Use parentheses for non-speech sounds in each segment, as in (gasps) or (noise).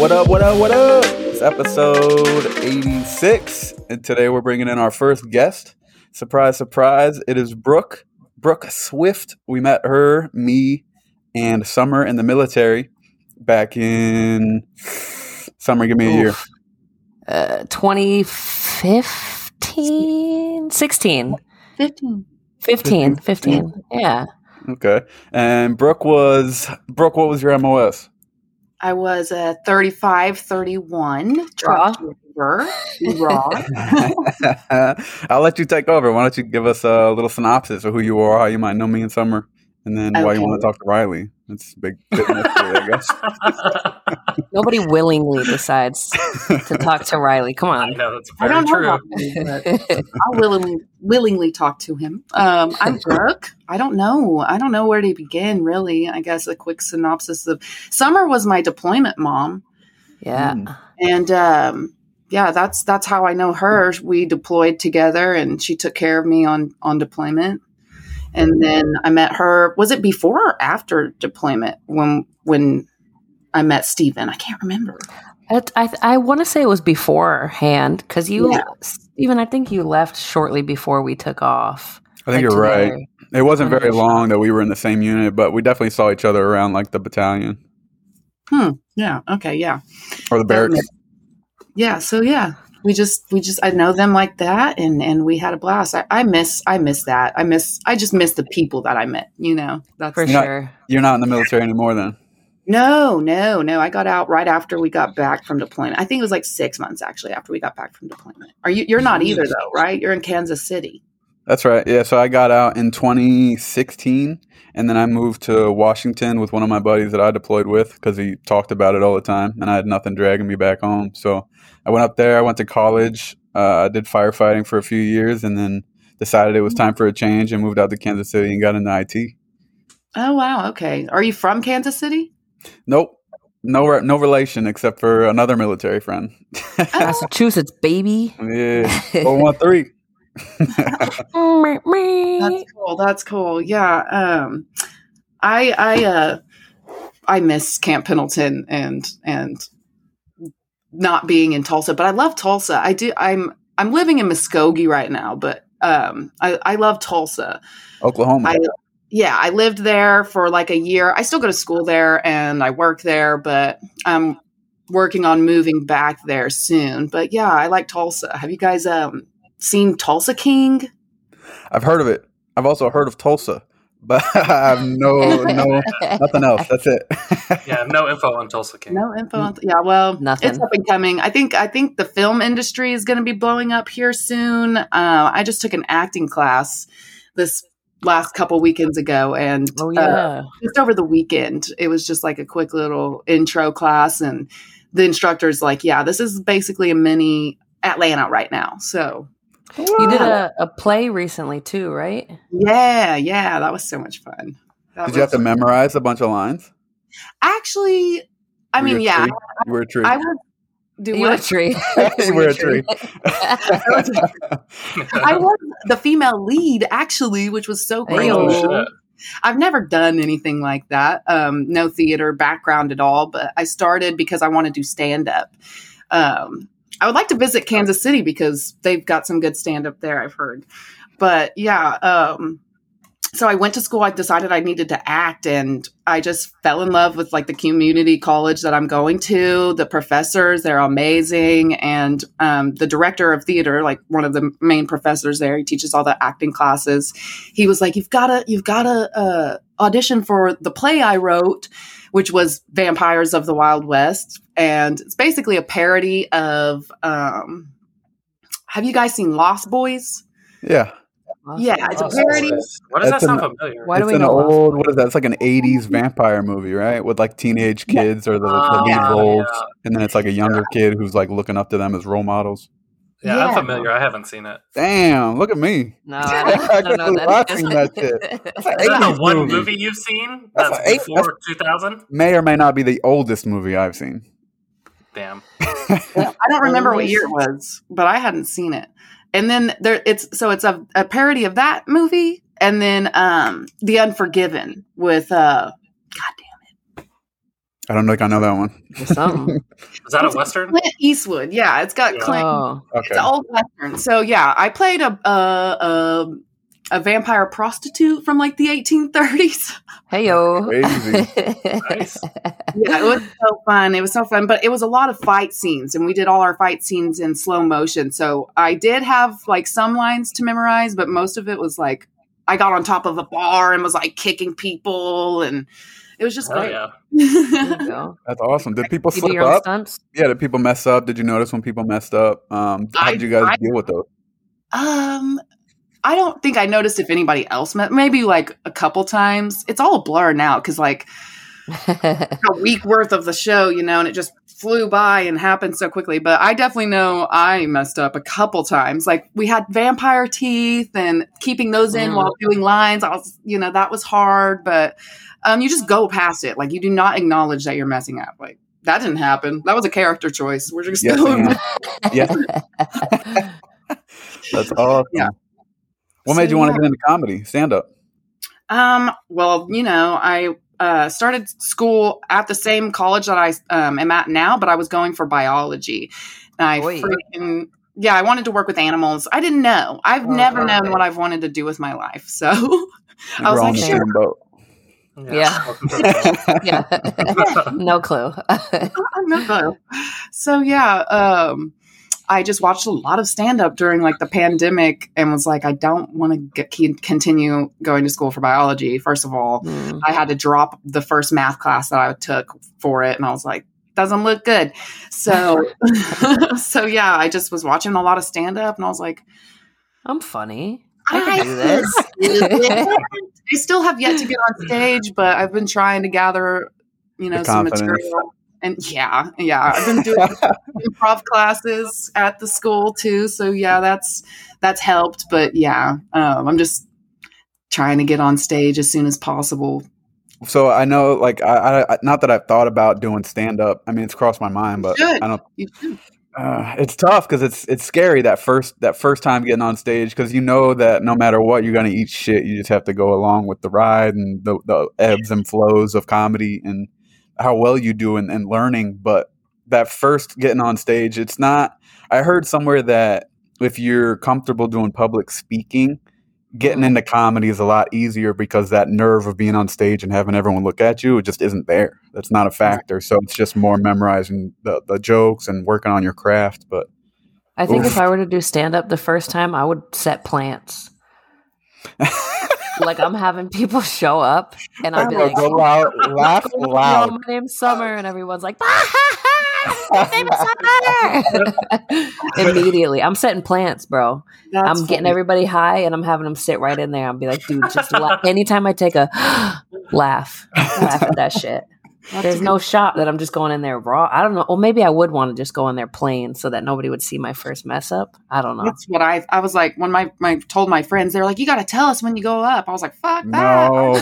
what up, what up, what up? It's episode 86, and today we're bringing in our first guest. Surprise, surprise, it is Brook. Brook Swift. We met her, me, and Summer in the military back in. Summer, give me a year. Uh, 2015? 16. 15. 15. 15. Yeah. Okay. And Brook was. Brook, what was your MOS? I was a 35, 31 Raw. truck driver. Raw. (laughs) (laughs) I'll let you take over. Why don't you give us a little synopsis of who you are, how you might know me in Summer, and then why you want to talk to Riley. That's a big, big mystery, I guess. (laughs) Nobody willingly decides to talk to Riley. Come I on. know that's I very don't know true. about me, but I'll willingly, willingly talk to him. Um, I'm (laughs) Brook. I don't know. I don't know where to begin, really. I guess a quick synopsis of Summer was my deployment mom. yeah. Mm. And um, yeah, that's that's how I know her. We deployed together, and she took care of me on on deployment. And then I met her. Was it before or after deployment when when I met Stephen. I can't remember. I, I, I want to say it was beforehand because you, Yeah. Stephen, I think you left shortly before we took off. I think Like, you're right. It wasn't very long that we were in the same unit, but we definitely saw each other around like the battalion Hmm. Yeah. Okay. Yeah. or the barracks. Yeah. So yeah, we just we just I know them like that, and and we had a blast. I, I miss I miss that. I miss I just miss the people that I met. You know. That's For You're not- sure. You're not in the military anymore then. No, no, no. I got out right after we got back from deployment. I think it was like six months actually after we got back from deployment. Are you? You're not either though, right? You're in Kansas City. That's right. Yeah, so I got out in 2016 and then I moved to Washington with one of my buddies that I deployed with because he talked about it all the time and I had nothing dragging me back home. So I went up there, I went to college, uh, I did firefighting for a few years and then decided it was time for a change and moved out to Kansas City and got into IT. Oh wow. Okay. Are you from Kansas City? Nope. No, re- no relation except for another military friend. Massachusetts, baby. yeah, (laughs) 413. That's (laughs) cool. That's cool. Yeah. Um, I I uh I miss Camp Pendleton and and not being in Tulsa, but I love Tulsa. I do. I'm I'm living in Muskogee right now, but um, I I love Tulsa. Oklahoma. I yeah, I lived there for like a year. I still go to school there and I work there, but I'm working on moving back there soon. But yeah, I like Tulsa. Have you guys um seen Tulsa King? I've heard of it. I've also heard of Tulsa, but (laughs) I have no, no, nothing else. That's it. (laughs) Yeah, no info on Tulsa King. No info. On yeah, well, Nothing. It's up and coming. I think. I think the film industry is going to be blowing up here soon. Uh, I just took an acting class this last couple weekends ago, and Oh, uh, just over the weekend, it was just like a quick little intro class, and the instructor's like, "Yeah, this is basically a mini Atlanta right now." So, You did a, a play recently, too, right? yeah, yeah, that was so much fun. That Did you have was- to memorize a bunch of lines? Actually, I Were you mean, a yeah, tree? You were a tree. I would do (laughs) (laughs) You were a tree. you were a tree. I was the female lead actually, which was so cool. oh, shit. I've never done anything like that. Um, no theater background at all, but I started because I want to do stand up. Um, I would like to visit Kansas City because they've got some good stand up there, I've heard. But yeah, um, so I went to school. I decided I needed to act, and I just fell in love with like the community college that I'm going to. The professors, they're amazing, and um, the director of theater, like one of the main professors there, he teaches all the acting classes. He was like, "You've got to, you've got to uh, audition for the play I wrote." Which was Vampires of the Wild West. And it's basically a parody of um, have you guys seen Lost Boys? yeah. Yeah, it's a parody. Boys. Why does That's that sound an- familiar? Why do it's we an know Lost old, Boys? what is that? It's like an 80s vampire movie, right? With like teenage kids or the, the Oh, lead roles. yeah. And then it's like a younger kid who's like looking up to them as role models. Yeah, Yeah. I'm familiar. I haven't seen it. Damn, look at me. No, (laughs) I don't, I don't know Actually that. watching that (laughs) shit. That's an Is that 80s the one movie. movie you've seen That's that's, an eight- before 2000? May or may not be the oldest movie I've seen. Damn. (laughs) I don't remember what year it was, but I hadn't seen it. And then there, it's so it's a, a parody of that movie, and then um, The Unforgiven with uh, God damn it. I don't think I know that one. or something. (laughs) Is that a western? Clint Eastwood. Yeah, it's got Yeah. Clint. oh, Okay. It's an old western. So yeah, I played a a, a a vampire prostitute from like the 1830s. hey yo. Crazy. (laughs) Nice. yeah, it was so fun. It was so fun, but it was a lot of fight scenes, and we did all our fight scenes in slow motion. So I did have like some lines to memorize, but most of it was like I got on top of a bar and was like kicking people, and it was just Oh great. yeah. (laughs) There you go. That's awesome. Did people You slip your up? stunts? Yeah, did people mess up? Did you notice when people messed up? Um, how did you guys I- deal with those? Um, I don't think I noticed if anybody else met. Maybe like a couple times. It's all a blur now because like (laughs) a week worth of the show, you know, and it just flew by and happened so quickly. But I definitely know I messed up a couple times. Like we had vampire teeth and keeping those in Mm. while doing lines. I was, you know, that was hard, but um, you just go past it. Like you do not acknowledge that you're messing up. Like that didn't happen. That was a character choice. We're just Yes, (laughs) going. (laughs) Yeah, that's awesome. Yeah. What So, made you want to yeah. get into comedy, stand up? Um, well, you know, I uh, started school at the same college that I um, am at now, but I was going for biology. And I Oy. freaking, yeah, I wanted to work with animals. I didn't know. I've Oh, never God. known what I've wanted to do with my life. So (laughs) I was We're like, sure. same boat. Yeah. Welcome to the yeah. (laughs) (laughs) no clue. I don't. So yeah, um, I just watched a lot of stand up during like the pandemic and was like, I don't want to get, continue going to school for biology. First of all, Hmm. I had to drop the first math class that I took for it, and I was like, doesn't look good. So, (laughs) so yeah, I just was watching a lot of stand up, and I was like, I'm funny. I can do this. (laughs) I still have yet to get on stage, but I've been trying to gather, you know, The some confidence. material. And yeah, yeah, I've been doing (laughs) improv classes at the school too. So yeah, that's that's helped. But yeah, um, I'm just trying to get on stage as soon as possible. So I know, like, I, I not that I've thought about doing stand up. I mean, it's crossed my mind, but. I don't. Uh, it's tough because it's it's scary that first that first time getting on stage because you know that no matter what you're gonna eat shit. You just have to go along with the ride and the, the ebbs and flows of comedy and how well you do in, in learning. But that first getting on stage, it's not. I heard somewhere that if you're comfortable doing public speaking, getting mm-hmm. into comedy is a lot easier because that nerve of being on stage and having everyone look at you it just isn't there. That's not a factor. So it's just more memorizing the, the jokes and working on your craft. But I think Oof. if I were to do stand up the first time, I would set plants. (laughs) like I'm having people show up, and I'd be like, go out, laugh "Hello, loud. my name's Summer," and everyone's like, "My name is Summer." (laughs) Immediately, I'm setting plants, bro. That's I'm getting funny. everybody high, and I'm having them sit right in there. I'm be like, dude, just laugh. anytime I take a (gasps) laugh, laugh at that shit. That's There's no shot that I'm just going in there raw. I don't know. Or maybe I would want to just go in there plain so that nobody would see my first mess up. I don't know. That's what I I was like when my my told my friends they were like you got to tell us when you go up. I was like fuck that. No,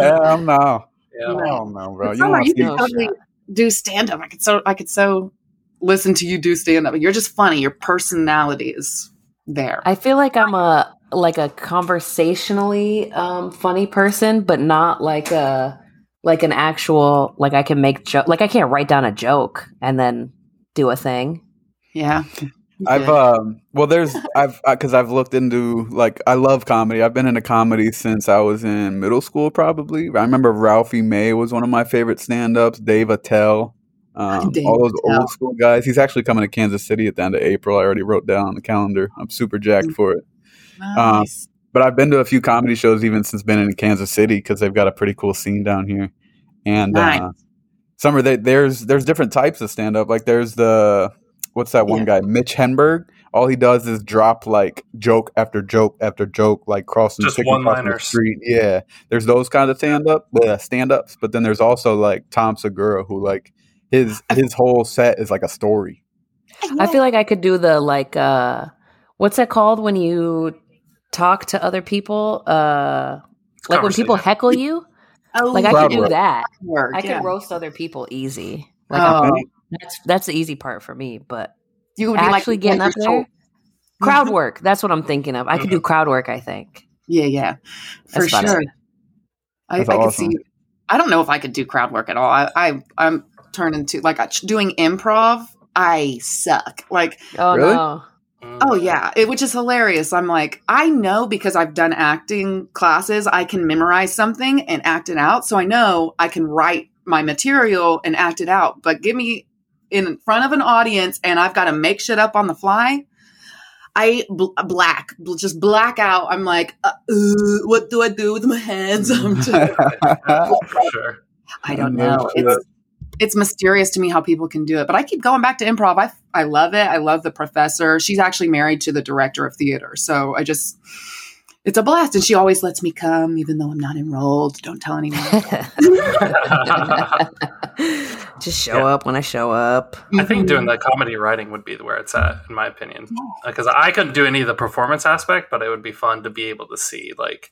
hell no, yeah. hell no, bro. You Summer, want you to totally do stand up. I could so I could so listen to you do stand up. You're just funny. Your personality is there. I feel like I'm a like a conversationally um, funny person, but not like a like an actual like I can make joke. Like I can't write down a joke and then do a thing. yeah. (laughs) I've um well there's I've because I've looked into like I love comedy. I've been into comedy since I was in middle school probably. I remember Ralphie May was one of my favorite stand-ups, Dave Attell, um, Dave all those Attell. old school guys. He's actually coming to Kansas City at the end of April. I already wrote down on the calendar. I'm super jacked Mm. for it. Nice. But I've been to a few comedy shows even since been in Kansas City because they've got a pretty cool scene down here. And Nice. uh, summer they, there's there's different types of stand up. Like there's the what's that one guy Mitch Hedberg. All he does is drop like joke after joke after joke, like crossing Just sticking across the one-liners. street. Yeah, there's those kind of stand up uh, stand ups. But then there's also like Tom Segura, who like his his whole set is like a story. I feel like I could do the like uh what's that called when you talk to other people? Uh like when people heckle you? oh, Like I Crowd could do that. work, I yeah. could roast other people easy. Like Oh. I'm- that's that's the easy part for me, but you would be actually like getting up there. Schultz. Crowd mm-hmm. work, that's what I'm thinking of. I could do mm-hmm. crowd work, I think. Yeah, yeah, for sure. it. I, I That's could see. I don't know if I could do crowd work at all. I, I I'm turning to like uh, doing improv. I suck. Like Oh Really? no. Oh yeah, it, which is hilarious. I'm like, I know because I've done acting classes, I can memorize something and act it out. So I know I can write my material and act it out. But give me in front of an audience and I've got to make shit up on the fly. I bl- black, bl- just black out. I'm like, uh, what do I do with my hands? (laughs) I'm just, (laughs) For sure. I don't know. It's it's mysterious to me how people can do it, but I keep going back to improv. I I love it. I love the professor. She's actually married to the director of theater, so I just it's a blast, and she always lets me come, even though I'm not enrolled. Don't tell anyone. (laughs) (laughs) Just show Yeah. up when I show up. I think doing the comedy writing would be where it's at, in my opinion. Because I couldn't do any of the performance aspect, but it would be fun to be able to see, like,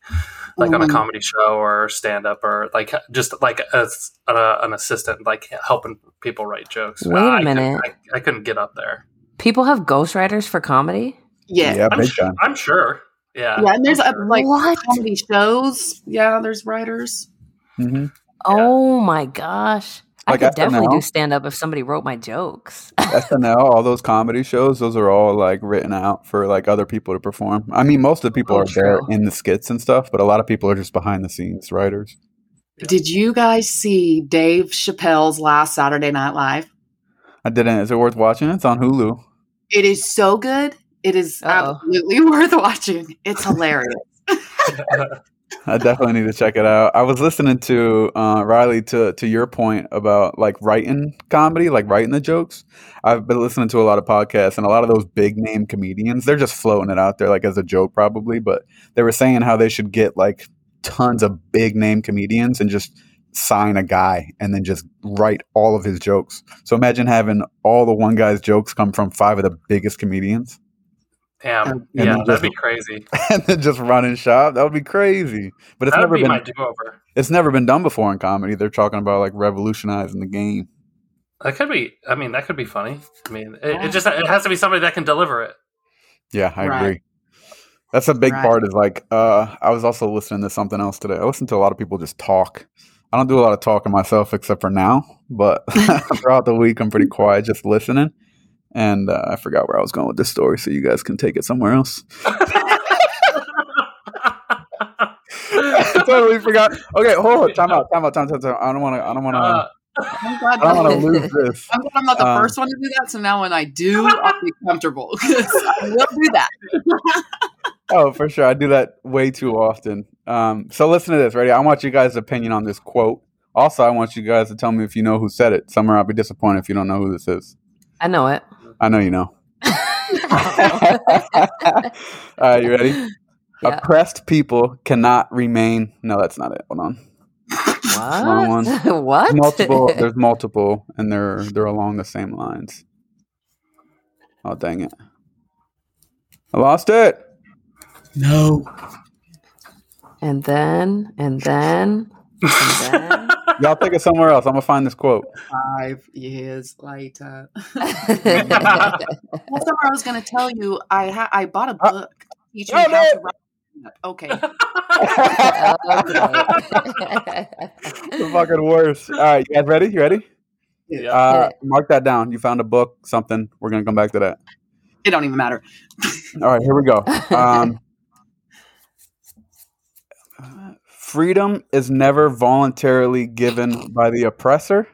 like on a Mhm. comedy show or stand up or like just like as a, an assistant, like helping people write jokes. Wait a I couldn't- minute. I, I couldn't get up there. People have ghostwriters for comedy. yeah, yeah, I'm, big. I'm sure. Yeah. yeah, and there's I'm uh, like what? comedy shows. Yeah, there's writers. hmm Oh my gosh. I Like could definitely SNL? do stand up if somebody wrote my jokes. (laughs) SNL, all those comedy shows, those are all like written out for like other people to perform. I mean, most of the people Oh, are there in the skits and stuff, but a lot of people are just behind the scenes writers. Did you guys see Dave Chappelle's last Saturday Night Live? I didn't. Is it worth watching? It's on Hulu. It is so good. It is Uh-oh. absolutely (laughs) worth watching. It's hilarious. (laughs) I definitely need to check it out. I was listening to uh, Riley to to your point about like writing comedy, like writing the jokes. I've been listening to a lot of podcasts, and a lot of those big name comedians, they're just floating it out there like as a joke, probably. But they were saying how they should get like tons of big name comedians and just sign a guy and then just write all of his jokes. So imagine having all the one guy's jokes come from five of the biggest comedians Damn. And Yeah, then that'd just- be crazy. (laughs) and then just running shop. That would be crazy. But it's That'd never be been my do over. it's never been done before in comedy. They're talking about like revolutionizing the game. That could be. I mean, that could be funny. I mean, it, it just it has to be somebody that can deliver it. Yeah, I Right. agree. That's a big Right. part. Is like uh, I was also listening to something else today. I listen to a lot of people just talk. I don't do a lot of talking myself except for now, but (laughs) throughout the week I'm pretty quiet, just listening. And uh, I forgot where I was going with this story, so you guys can take it somewhere else. (laughs) I totally forgot. Okay, hold on. Time out. Time out. Time out. Time out. I don't want to. I don't want to. Uh, I'm glad, I don't want to lose this. I'm glad I'm not the Um, first one to do that. So now when I do, I'll be comfortable. I will do that. (laughs) Oh, for sure. I do that way too often. Um, so listen to this. Ready? I want you guys' opinion on this quote. Also, I want you guys to tell me if you know who said it. Summer, I'll be disappointed if you don't know who this is. I know it. I know you know. (laughs) All right, you ready? Yeah. Oppressed people cannot remain. No, that's not it. Hold on. Wrong one. What? (laughs) what? Multiple. There's multiple, and they're they're along the same lines. Oh dang it! I lost it. No. and then, and then. Y'all take it somewhere else. I'm gonna find this quote. Five years later. okay. Well, summer, I was going to tell you, I ha- I bought a Uh, book teaching oh, you how no. Okay. the fucking worst. All right, you guys ready? You ready? yeah. Uh, mark that down. You found a book, something. We're gonna come back to that. It don't even matter. All right, here we go. (laughs) Um, freedom is never voluntarily given by the oppressor.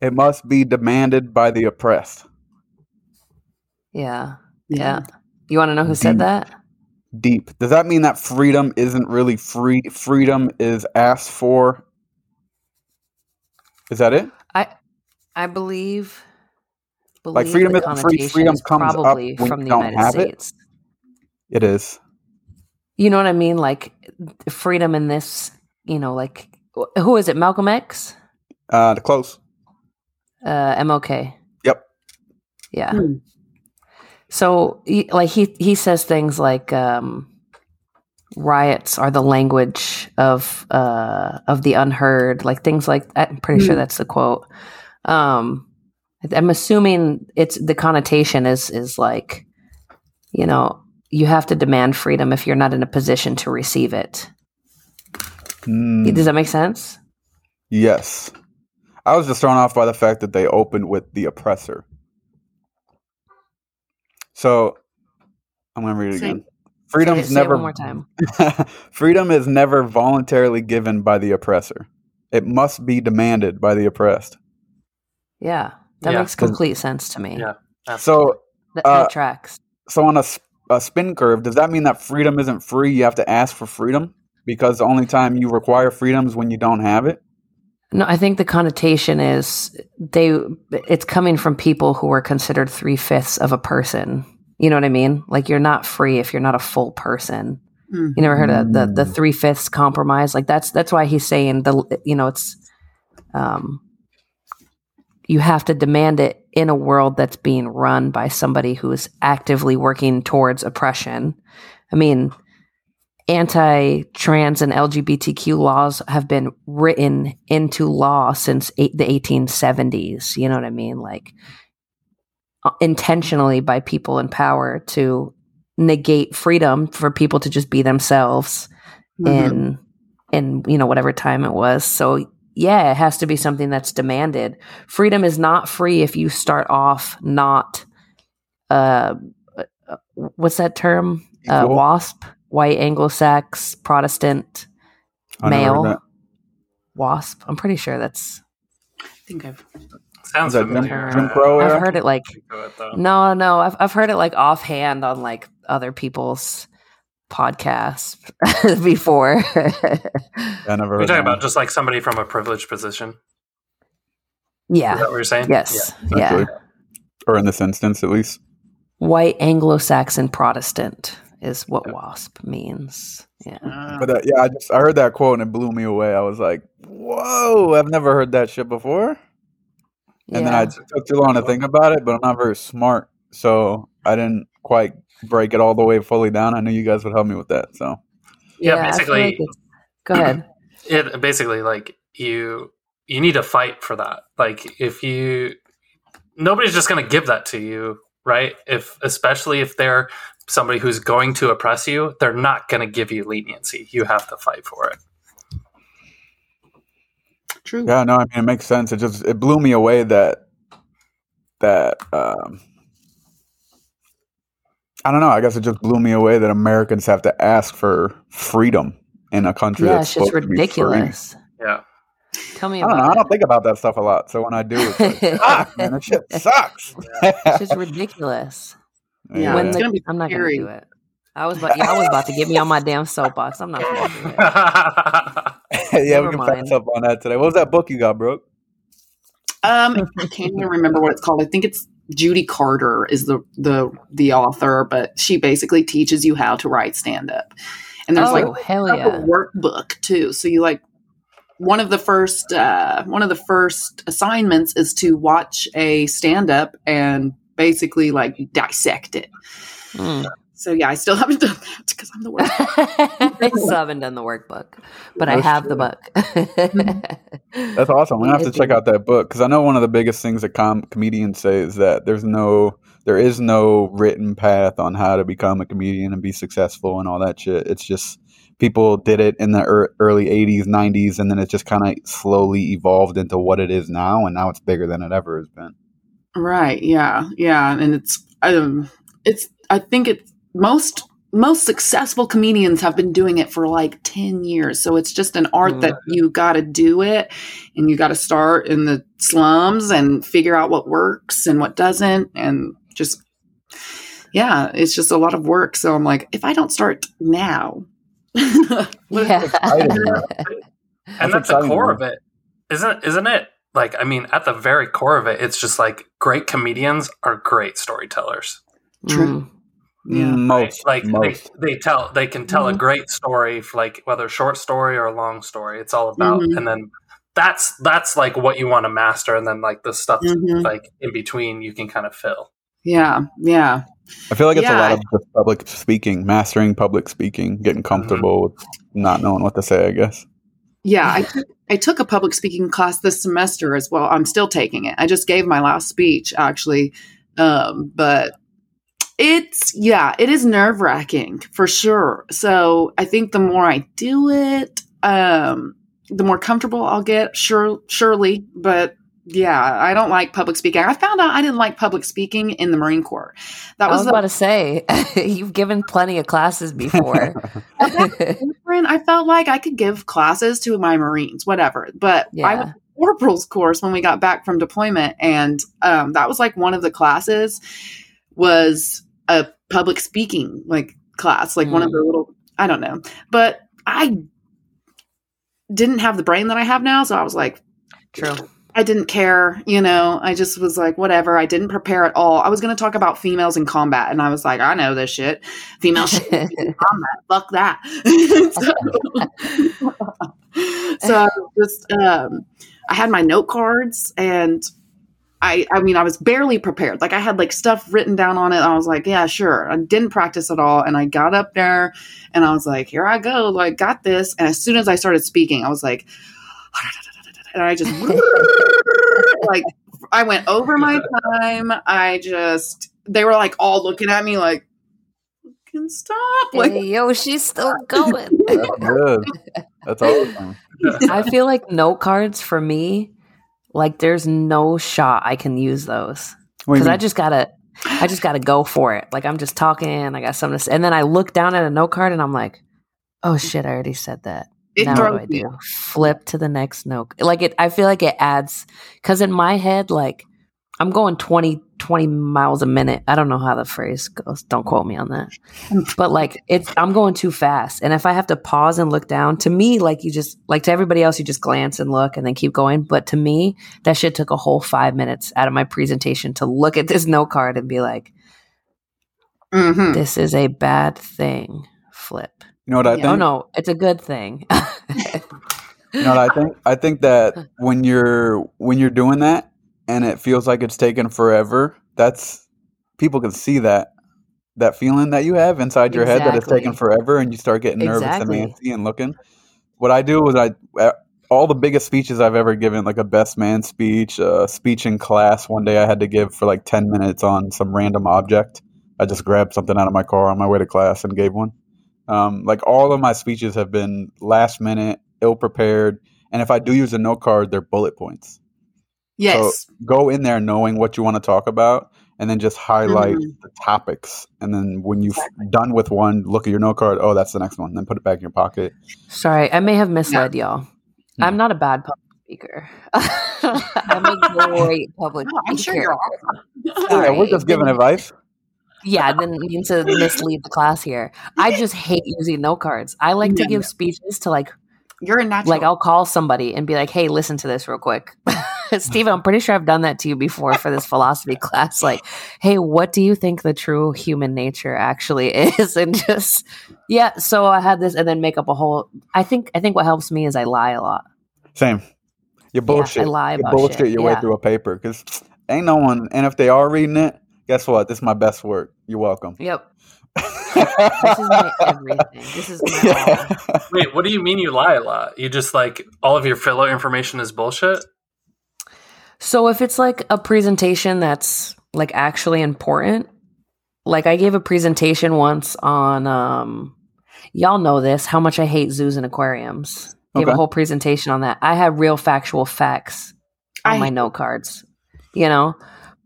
It must be demanded by the oppressed. yeah. Yeah. You want to know who said that? Deep. Does that mean that freedom isn't really free? Freedom is asked for. Is that it? I I believe. Like, believe freedom isn't free, freedom is comes up probably when from the United have it. States. It is. You know what I mean? Like freedom in this. You know, like who is it? Malcolm X. Uh, the close. Uh, MLK. Yep. Yeah. Hmm. So, he, like he he says things like um, riots are the language of uh, of the unheard, like things like I'm pretty sure Hmm. that's the quote. Um, I'm assuming it's the connotation is is like, you know, you have to demand freedom if you're not in a position to receive it. Mm, Does that make sense? yes. I was just thrown off by the fact that they opened with the oppressor. So I'm going to read it Say- again. Say, Freedom's say never it one more time. (laughs) Freedom is never voluntarily given by the oppressor. It must be demanded by the oppressed. Yeah, that Yeah. makes complete sense to me. Yeah. That's- So, That, Uh, that tracks. so on a, s- a spin curve, does that mean that freedom isn't free? You have to ask for freedom because the only time you require freedom is when you don't have it. No, I think the connotation is they. It's coming from people who are considered three fifths of a person. You know what I mean? Like you're not free if you're not a full person. Mhm. You never heard of the the Mm. three fifths compromise? Like that's that's why he's saying the you know it's um you have to demand it in a world that's being run by somebody who is actively working towards oppression. I mean, anti trans and LGBTQ laws have been written into law since eight, the 1870s. You know what I mean? Like uh, intentionally by people in power to negate freedom for people to just be themselves Mhm. in in you know whatever time it was so yeah it has to be something that's demanded. Freedom is not free if you start off not uh uh, what's that term? Uh, wasp white anglo-sax protestant I never heard male. wasp i'm pretty sure that's I think I've Sounds Is that Jim. Jim Crow i've heard it like it, no no I've, I've heard it like offhand on like other people's podcasts (laughs) before I never Are talking about just like somebody from a privileged position? Is yeah that what you're saying? yes one, yeah actually. Or in this instance, at least. white Anglo-Saxon Protestant is what WASP means. Yeah. But uh, yeah, I just I heard that quote and it blew me away. I was like, "Whoa, I've never heard that shit before." And then I took too long to think about it, but I'm not very smart, so I didn't quite break it all the way fully down. I knew you guys would help me with that. So Yeah, I feel basically- like go ahead. (clears throat) It basically like you you need to fight for that. Like if you nobody's just going to give that to you, right? If especially if they're somebody who's going to oppress you, they're not going to give you leniency. You have to fight for it. true. yeah, no, I mean it makes sense. It just it blew me away that that um, I don't know. I guess it just blew me away that Americans have to ask for freedom in a country Yeah, that's it's just supposed to be free. ridiculous. Yeah. Tell me I don't know. I don't think about that stuff a lot. So when I do, it's like, it. (laughs) fuck, man, that shit sucks. it's just ridiculous. (laughs) Yeah, when the- gonna I'm not scary. gonna do it. I was about, yeah, I was about to get me on my damn soapbox. I'm not gonna do it. (laughs) yeah, we can mind. pass up on that today. What was that book you got, bro? Um, I can't even remember what it's called. I think it's Judy Carter is the the the author, but she basically teaches you how to write stand up. And there's oh like hell a workbook too. So you like one of the first uh, one of the first assignments is to watch a stand up and basically like dissect it. Mm. So yeah, I still (laughs) haven't done that because I'm the worst. (laughs) I still haven't done the workbook, but I have true. the book. (laughs) That's awesome. I'm gonna have to check out that book because I know one of the biggest things that com- comedians say is that there's no, there is no written path on how to become a comedian and be successful and all that shit. It's just people did it in the ear early '80s, '90s, and then it just kind of slowly evolved into what it is now, and now it's bigger than it ever has been. Right. Yeah. Yeah. And it's um it's I think it's most most successful comedians have been doing it for like 10 years. So it's just an art that you got to do it and you got to start in the slums and figure out what works and what doesn't and just yeah, it's just a lot of work. So I'm like if I don't start now (laughs) yeah. (laughs) exciting, and That's that's the core of it isn't isn't it like i mean at the very core of it it's just like great comedians are great storytellers Mm. Yeah. Most, like most. They, they tell they can tell Mhm. a great story like whether a short story or a long story it's all about Mhm. and then that's that's like what you want to master and then like the stuff Mhm. like in between you can kind of fill yeah, yeah. I feel like it's a lot of just public speaking, mastering public speaking, getting comfortable with not knowing what to say. I guess. Yeah, I took, I took a public speaking class this semester as well. I'm still taking it. I just gave my last speech actually, um, but it's yeah, it is nerve wracking for sure. So I think the more I do it, um, the more comfortable I'll get. Sure, surely, but yeah, I don't like public speaking. I found out I didn't like public speaking in the Marine Corps. That I was was, about the to say (laughs) you've given plenty of classes (laughs) before. different. I felt like I could give classes to my Marines, whatever. But I Yeah. went to corporal's course when we got back from deployment, and um, that was like one of the classes was a public speaking like class, like one of the little I don't know, but I didn't have the brain that I have now, so I was like, True. I didn't care, you know. I just was like, whatever. I didn't prepare at all. I was going to talk about females in combat, and I was like, I know this shit. Female shit in (laughs) combat. Fuck that. (laughs) so, (laughs) so I just, um, I had my note cards, and I, I mean, I was barely prepared. Like I had like stuff written down on it. I was like, yeah, sure. I didn't practice at all, and I got up there, and I was like, here I go. Like, got this. And as soon as I started speaking, I was like (laughs) and I just (laughs) like I went over my time. I just they were like all looking at me like can stop like Hey, yo, she's still (laughs) going. That's good. That's awesome. I feel like note cards for me, like there's no shot I can use those What do you because I just gotta, I just gotta go for it. Like I'm just talking, I got something to say, and then I look down at a note card and I'm like, oh shit, I already said that. it now what do I me. do? Flip to the next note. Like it, I feel like it adds because in my head, like I'm going 20, 20 miles a minute. I don't know how the phrase goes. Don't quote me on that. But like it's, I'm going too fast. And if I have to pause and look down, to me, like you just, like to everybody else, you just glance and look and then keep going. But to me, that shit took a whole five minutes out of my presentation to look at this (laughs) note card and be like, Mhm. this is a bad thing. Flip. You know what I Yeah. think? Oh no, it's a good thing. You know what I think? I think that (laughs) when you're when you're doing that and it feels like it's taken forever, that's people can see that that feeling that you have inside your head that it's taken forever and you start getting nervous Exactly. and antsy and looking. What I do is I all the biggest speeches I've ever given, like a best man speech, a speech in class. One day I had to give for like ten minutes on some random object. I just grabbed something out of my car on my way to class and gave one. Um, like all of my speeches have been last minute, ill prepared, and if I do use a note card, they're bullet points. Yes Go in there knowing what you want to talk about, and then just highlight Mhm. the topics. And then when you've done with one, look at your note card. Oh, that's the next one. Then put it back in your pocket. Sorry, I may have misled y'all. Hmm. I'm not a bad public speaker. (laughs) I'm a (laughs) great public No, i'm sure speaker. you're awesome. (laughs) Yeah, we're just giving advice. Yeah, I didn't mean to mislead the class here. I just hate using note cards. I like to give speeches to like you're a natural like I'll call somebody and be like, "Hey, listen to this real quick." (laughs) Stephen, I'm pretty sure I've done that to you before for this philosophy (laughs) class. Like, hey, what do you think the true human nature actually (laughs) is? And just yeah, so I had this and then make up a whole I think I think what helps me is I lie a lot. Same. You bullshit. I lie you bullshit shit, your way through a paper because ain't no one. And if they are reading it, guess what? This is my best work. You're welcome. Yep. This is my (laughs) everything. This is my. Yeah. Wait, what do you mean you lie a lot? You just like all of your filler information is bullshit? So if it's like a presentation that's like actually important, like I gave a presentation once on um y'all know this, how much I hate zoos and aquariums. Gave a whole presentation on that. I had real factual facts on I- my note cards, you know?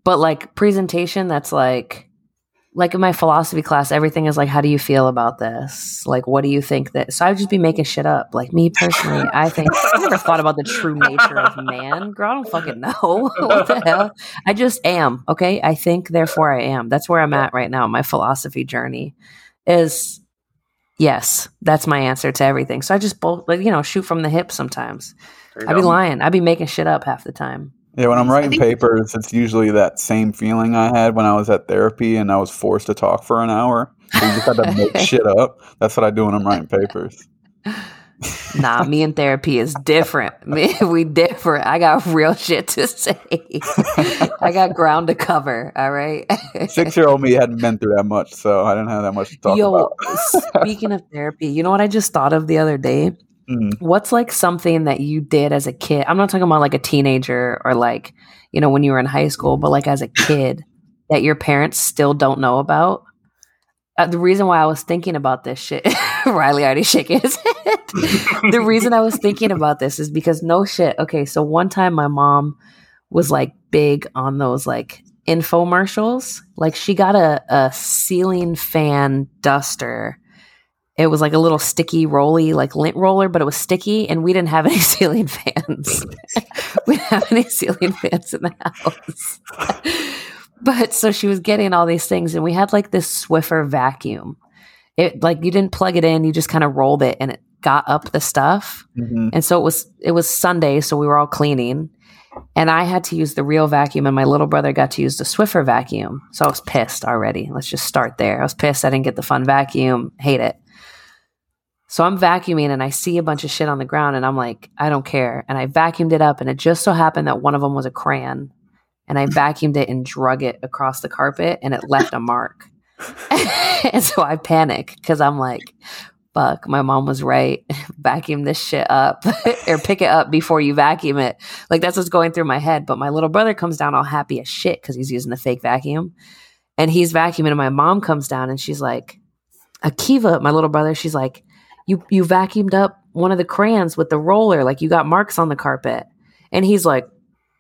But like presentation that's like like in my philosophy class, everything is like, how do you feel about this? Like, what do you think that? So I would just be making shit up. Like me personally, I think (laughs) I never thought about the true nature of man. Girl, I don't fucking know. (laughs) what the hell? I just am. Okay, I think, therefore I am. That's where I'm at right now. My philosophy journey is yes. That's my answer to everything. So I just both, like you know, shoot from the hip. Sometimes I'd be lying. I'd be making shit up half the time. Yeah, when I'm writing papers, it's usually that same feeling I had when I was at therapy and I was forced to talk for an hour. So you just had to make (laughs) shit up. That's what I do when I'm writing papers. Nah, me and therapy is different. (laughs) Me, we different. I got real shit to say. (laughs) I got ground to cover. All right. Six year old me hadn't been through that much, so I didn't have that much to talk Yo, about. speaking of therapy, you know what I just thought of the other day? Mhm. What's like something that you did as a kid? I'm not talking about like a teenager or like, you know, when you were in high school, but like as a kid that your parents still don't know about. uh, the reason why I was thinking about this shit, (laughs) Riley already shaking his head. the reason I was thinking about this is because no shit. Okay, so one time my mom was like big on those like infomercials. Like she got a, a ceiling fan duster. It was like a little sticky rolly, like lint roller, but it was sticky, and we didn't have (laughs) any ceiling fans. (laughs) we didn't have any ceiling fans in the house. (laughs) but so she was getting all these things, and we had like this Swiffer vacuum. It like you didn't plug it in, you just kind of rolled it, and it got up the stuff. Mhm. And so it was it was Sunday, so we were all cleaning. And I had to use the real vacuum and my little brother got to use the Swiffer vacuum. So I was pissed already. Let's just start there. I was pissed I didn't get the fun vacuum. Hate it. So I'm vacuuming and I see a bunch of shit on the ground and I'm like, I don't care. And I vacuumed it up and it just so happened that one of them was a crayon. And I vacuumed it and drug it across the carpet and it left a mark. (laughs) and so I panic because I'm like, fuck, my mom was right. (laughs) vacuum this shit up (laughs) or pick it up before you vacuum it. Like that's what's going through my head. But my little brother comes down all happy as shit because he's using the fake vacuum. And he's vacuuming, and my mom comes down and she's like, Akiva, my little brother, she's like, You you vacuumed up one of the crayons with the roller, like you got marks on the carpet. And he's like,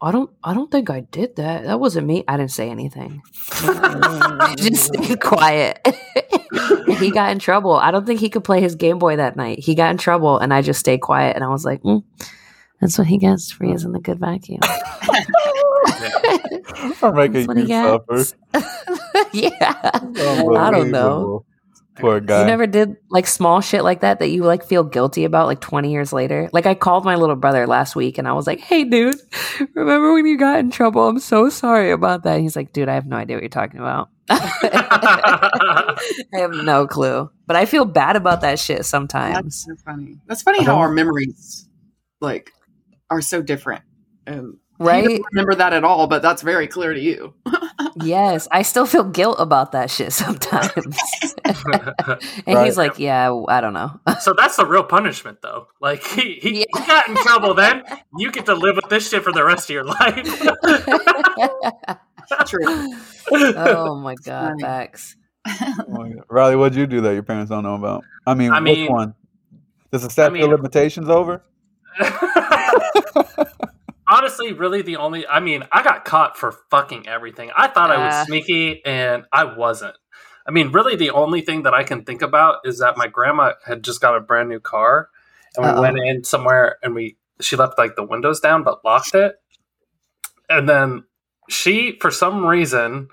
I don't I don't think I did that. That wasn't me. I didn't say anything. (laughs) Just (laughs) stayed quiet. (laughs) he got in trouble. I don't think he could play his Game Boy that night. He got in trouble, and I just stayed quiet. And I was like, mm, "That's what he gets for using the good vacuum." I'm making That's what you suffer. yeah, I don't know. Unbelievable. Poor guy. You never did like small shit like that that you like feel guilty about like 20 years later. Like I called my little brother last week and I was like, "Hey dude, remember when you got in trouble? I'm so sorry about that." And he's like, "Dude, I have no idea what you're talking about." (laughs) I have no clue. But I feel bad about that shit That's sometimes. so funny. That's funny how our memories like are so different. Um, he Right? doesn't remember that at all, but that's very clear to you. (laughs) Yes, I still feel guilt about that shit sometimes. (laughs) and Right. he's like, "Yeah, I don't know." so that's the real punishment, though. Like he, he, Yeah. he got in trouble. Then you get to live with this shit for the rest of your life. (laughs) True. oh my god, funny. facts. (laughs) My God. Riley, what'd you do that your parents don't know about? I mean, I which mean- one? Is the statute mean- of limitations over? Honestly, really, the only I mean, I got caught for fucking everything. I thought I Ah. was sneaky, and I wasn't. I mean, really, the only thing that I can think about is that my grandma had just got a brand new car, and we Uh-oh. went in somewhere, and we she left like the windows down, but locked it, and then she, for some reason,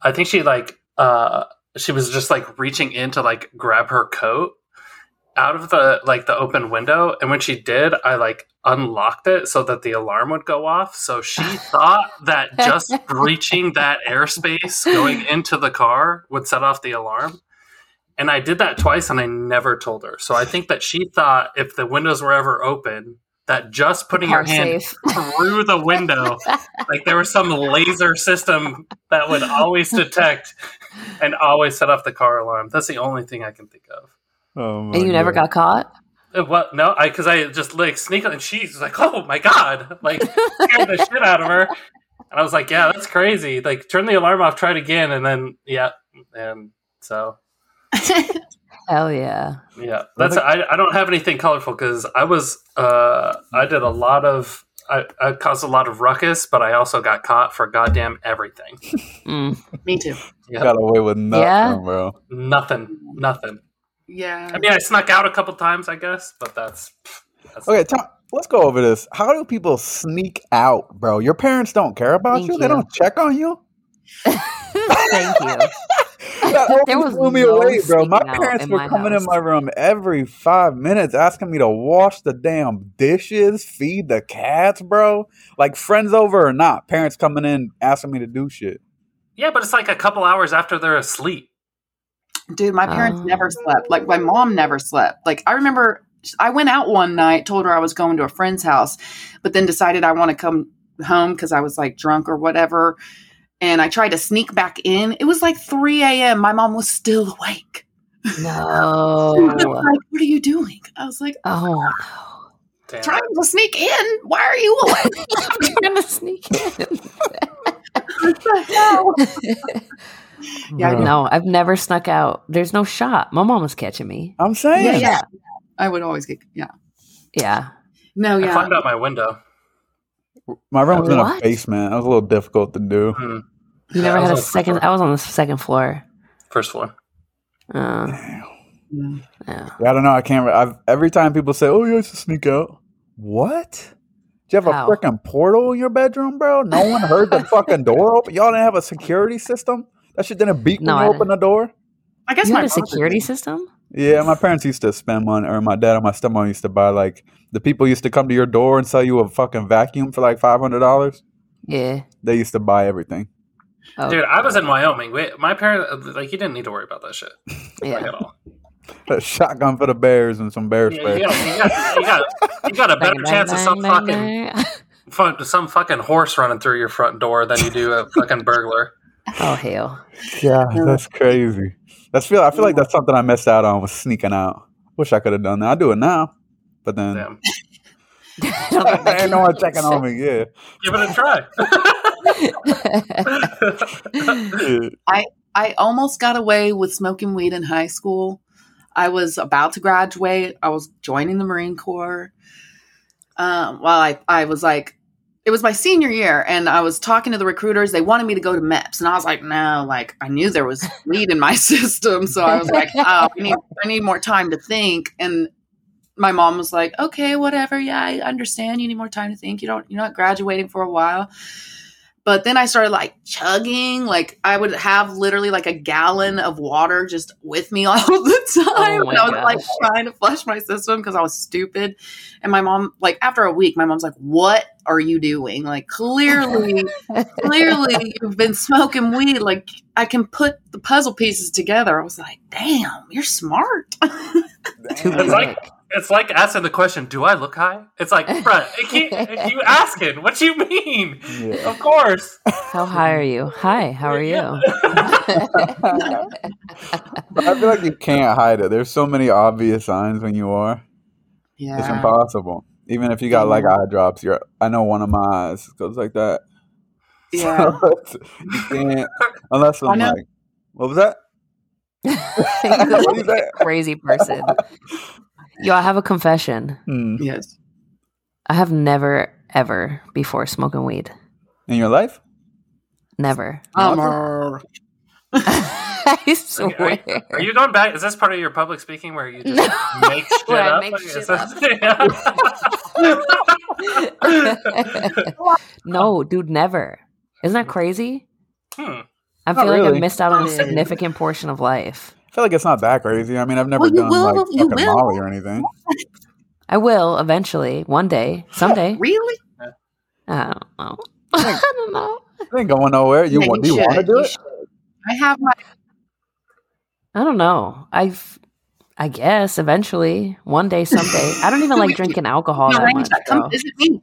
I think she like uh she was just like reaching in to like grab her coat out of the like the open window and when she did i like unlocked it so that the alarm would go off. So she (laughs) thought that just breaching that airspace going into the car would set off the alarm. And i did that twice and i never told her. So i think that she thought if the windows were ever open that just putting your hand safe. (laughs) through the window (laughs) like there was some laser system that would always detect and always set off the car alarm. That's the only thing i can think of Oh And you never got caught? uh, What? No, I because I just like sneak and she's like, "Oh my god!" Like scared the shit out of her, and I was like, "Yeah, that's crazy." Like, turn the alarm off, try it again, and then yeah, and so (laughs) Hell yeah. yeah, that's I, I don't have anything colorful because I was uh I did a lot of I, I caused a lot of ruckus, but I also got caught for goddamn everything. (laughs) Mm. Me too. Yeah, Got away with nothing, Yeah? bro. nothing, nothing. Yeah. I mean, I snuck out a couple times, I guess, but that's, that's Okay, Tom, let's go over this. How do people sneak out, bro? Your parents don't care about Thank you? They don't check on you? Thank you. (laughs) That There always was blew me no away, bro. My parents were my coming house. in my room every five minutes asking me to wash the damn dishes, feed the cats, bro. Like friends over or not, parents coming in asking me to do shit. yeah, but it's like a couple hours after they're asleep. Dude, my parents Oh. never slept. Like my mom never slept. Like I remember I went out one night, told her I was going to a friend's house, but then decided I want to come home because I was like drunk or whatever. And I tried to sneak back in. It was like 3 a.m. My mom was still awake. (laughs) No. like, what are you doing? I was like, Oh, oh no. Damn. trying to sneak in. Why are you awake? I'm (laughs) trying to sneak in. (laughs) what the hell? Yeah, I Bro. No, I've never snuck out. There's no shot. My mom was catching me. I'm saying. Yeah, yeah. I would always get yeah. Yeah. No, I yeah. climbed out my window. My room was in a basement. That was a little difficult to do. Hmm. You never I was had a on the first second. floor. I was on the second floor. First floor. Uh, yeah. Yeah, I don't know. I can't. I've every time people say, "Oh, you used to sneak out." What? Do you have a freaking portal in your bedroom, bro? No one heard the (laughs) fucking door open. Y'all didn't have a security system. That shit didn't beep No, when you open the door. I guess You my had a security did. system? Yeah, my parents used to spend money, or my dad and my stepmom used to buy like the people used to come to your door and sell you a fucking vacuum for like five hundred dollars. Yeah. They used to buy everything. Oh, Dude, I was in Wyoming. Wait, my parents like you didn't need to worry about that shit like, yeah. at all. A shotgun for the bears and some bear Yeah, spray. you, got, you, got, you, got, you got a (laughs) better Bang, chance of some bang, fucking bang. (laughs) fun, some fucking horse running through your front door than you do a fucking burglar. Oh hell. Yeah, that's crazy. That's feel. I feel like that's something I missed out on was sneaking out. Wish I could have done that. I do it now, but then Damn. (laughs) (laughs) ain't no one checking on me. (laughs) Yeah. Give it a try. Yeah. I almost got away with smoking weed in high school. I was about to graduate. I was joining the Marine Corps. Um, well, I, I was like, it was my senior year, and I was talking to the recruiters. They wanted me to go to MEPS, and I was like, no, like I knew there was (laughs) weed in my (laughs) system, so I was like, oh, I need, (laughs) I need more time to think. And my mom was like, okay, whatever. Yeah, I understand. You need more time to think. You don't, you're not graduating for a while. But then I started like chugging. Like I would have literally like a gallon of water just with me (laughs) all the time. Oh and I was like trying to flush my system because I was stupid. And my mom, like after a week, my mom's like, "What are you doing? Like clearly, (laughs) clearly you've been smoking weed. Like I can put the puzzle pieces together." I was like, "Damn, you're smart." (laughs) Too It's like quick. It's like asking the question, "Do I look high?" It's like, bruh, it can't, (laughs) you asking? What you mean? Yeah. Of course. How high are you? Hi, how are you? (laughs) But I feel like you can't hide it. There's so many obvious signs when you are. Yeah, it's impossible. Even if you got like eye drops, you're. I know one of my eyes goes like that. (laughs) Yeah. So you can't unless I I'm like, what was that? What is that? Crazy person. Yo, I have a confession. Hmm. Yes. I have never, ever before smoking weed. In your life? Never. (laughs) I Are you, are you going back? Is this part of your public speaking where you just No. make (laughs) shit Where I up? make Is shit this- (laughs) no, dude, never. Isn't that crazy? Hmm. I Not feel like I missed out on a significant portion of life. I feel like it's not that crazy. I mean, I've never Well, done will, like you fucking will. Molly or anything. (laughs) I will eventually, one day, someday. (laughs) Really? I don't know. (laughs) I don't know. It ain't going nowhere. You Yeah, want? Do you want to do it? should. I have my I don't know. I've, I guess eventually, one day, someday. I don't even like drinking alcohol that arrange much. Come bro. visit me.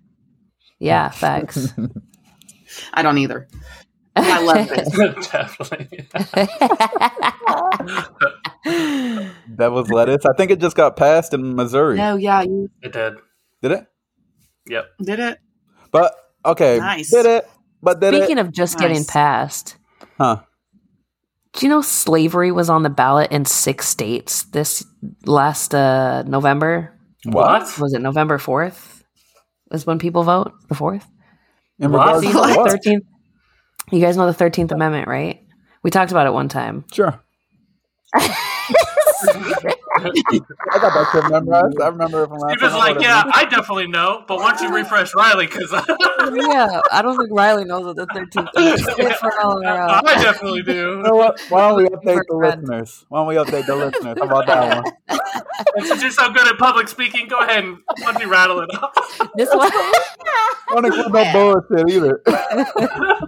Yeah, facts. I don't either. I love it. (laughs) Definitely. (laughs) that was lettuce. I think it just got passed in Missouri. No, yeah, you It did. Did it? Yep. did it. But okay, Nice. did it? But did Speaking it? of just getting passed, Huh? do you know slavery was on the ballot in six states this last uh, November? What? Was it November fourth? Was when people vote the fourth? In regards to the what? thirteenth. You guys know the Thirteenth Amendment, right? We talked about it one time. Sure. I got that shit memorized. I remember it from last time. He was like, yeah, I definitely know, but why don't you refresh Riley? Because (laughs) yeah, I don't think Riley knows what the Thirteenth Amendment for all our, I definitely do. You do. know what? Why don't we update the listeners? Why don't we update the listeners? How about that one? (laughs) Since you're so good at public speaking, go ahead and let me rattle it off. This one. I Don't include no bullshit either. (laughs)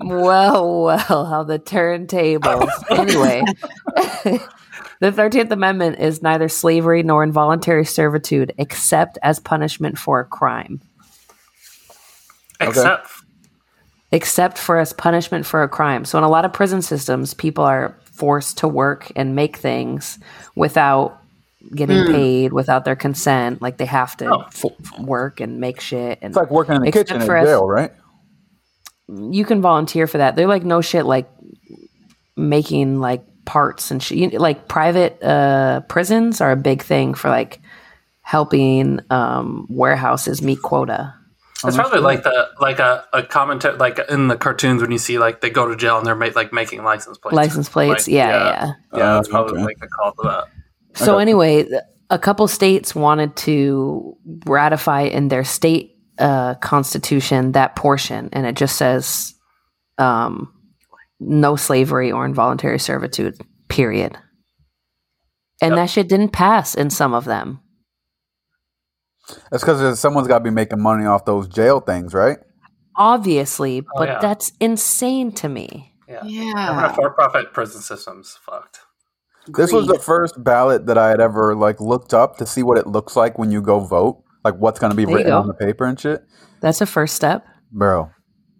well, well, how the turntables. Anyway, (laughs) the 13th Amendment is neither slavery nor involuntary servitude except as punishment for a crime. Except, Except for as punishment for a crime. So, in a lot of prison systems, people are forced to work and make things without getting Hmm. paid, without their consent. Like they have to Oh. f- work and make shit. And It's like working in the kitchen in for us- jail, right? You can volunteer for that. They're like no shit like making like parts and shit. You- Like private uh, prisons are a big thing for like helping um, warehouses meet quota. Oh, It's probably like the like a, a commentary like in the cartoons when you see like they go to jail and they're ma- like making license plates. License plates, Like, yeah, yeah. yeah. Yeah, Oh, that's probably okay. like the call to that. So Okay. anyway, a couple states wanted to ratify in their state uh, constitution that portion, and it just says um, no slavery or involuntary servitude. Period. And Yep. that shit didn't pass in some of them. That's because someone's got to be making money off those jail things, right? Obviously, Oh, but yeah. that's insane to me. Yeah. Yeah. For-profit prison systems fucked. This was the first ballot that I had ever like looked up to see what it looks like when you go vote, like what's going to be There written on the paper and shit. That's a first step. Bro,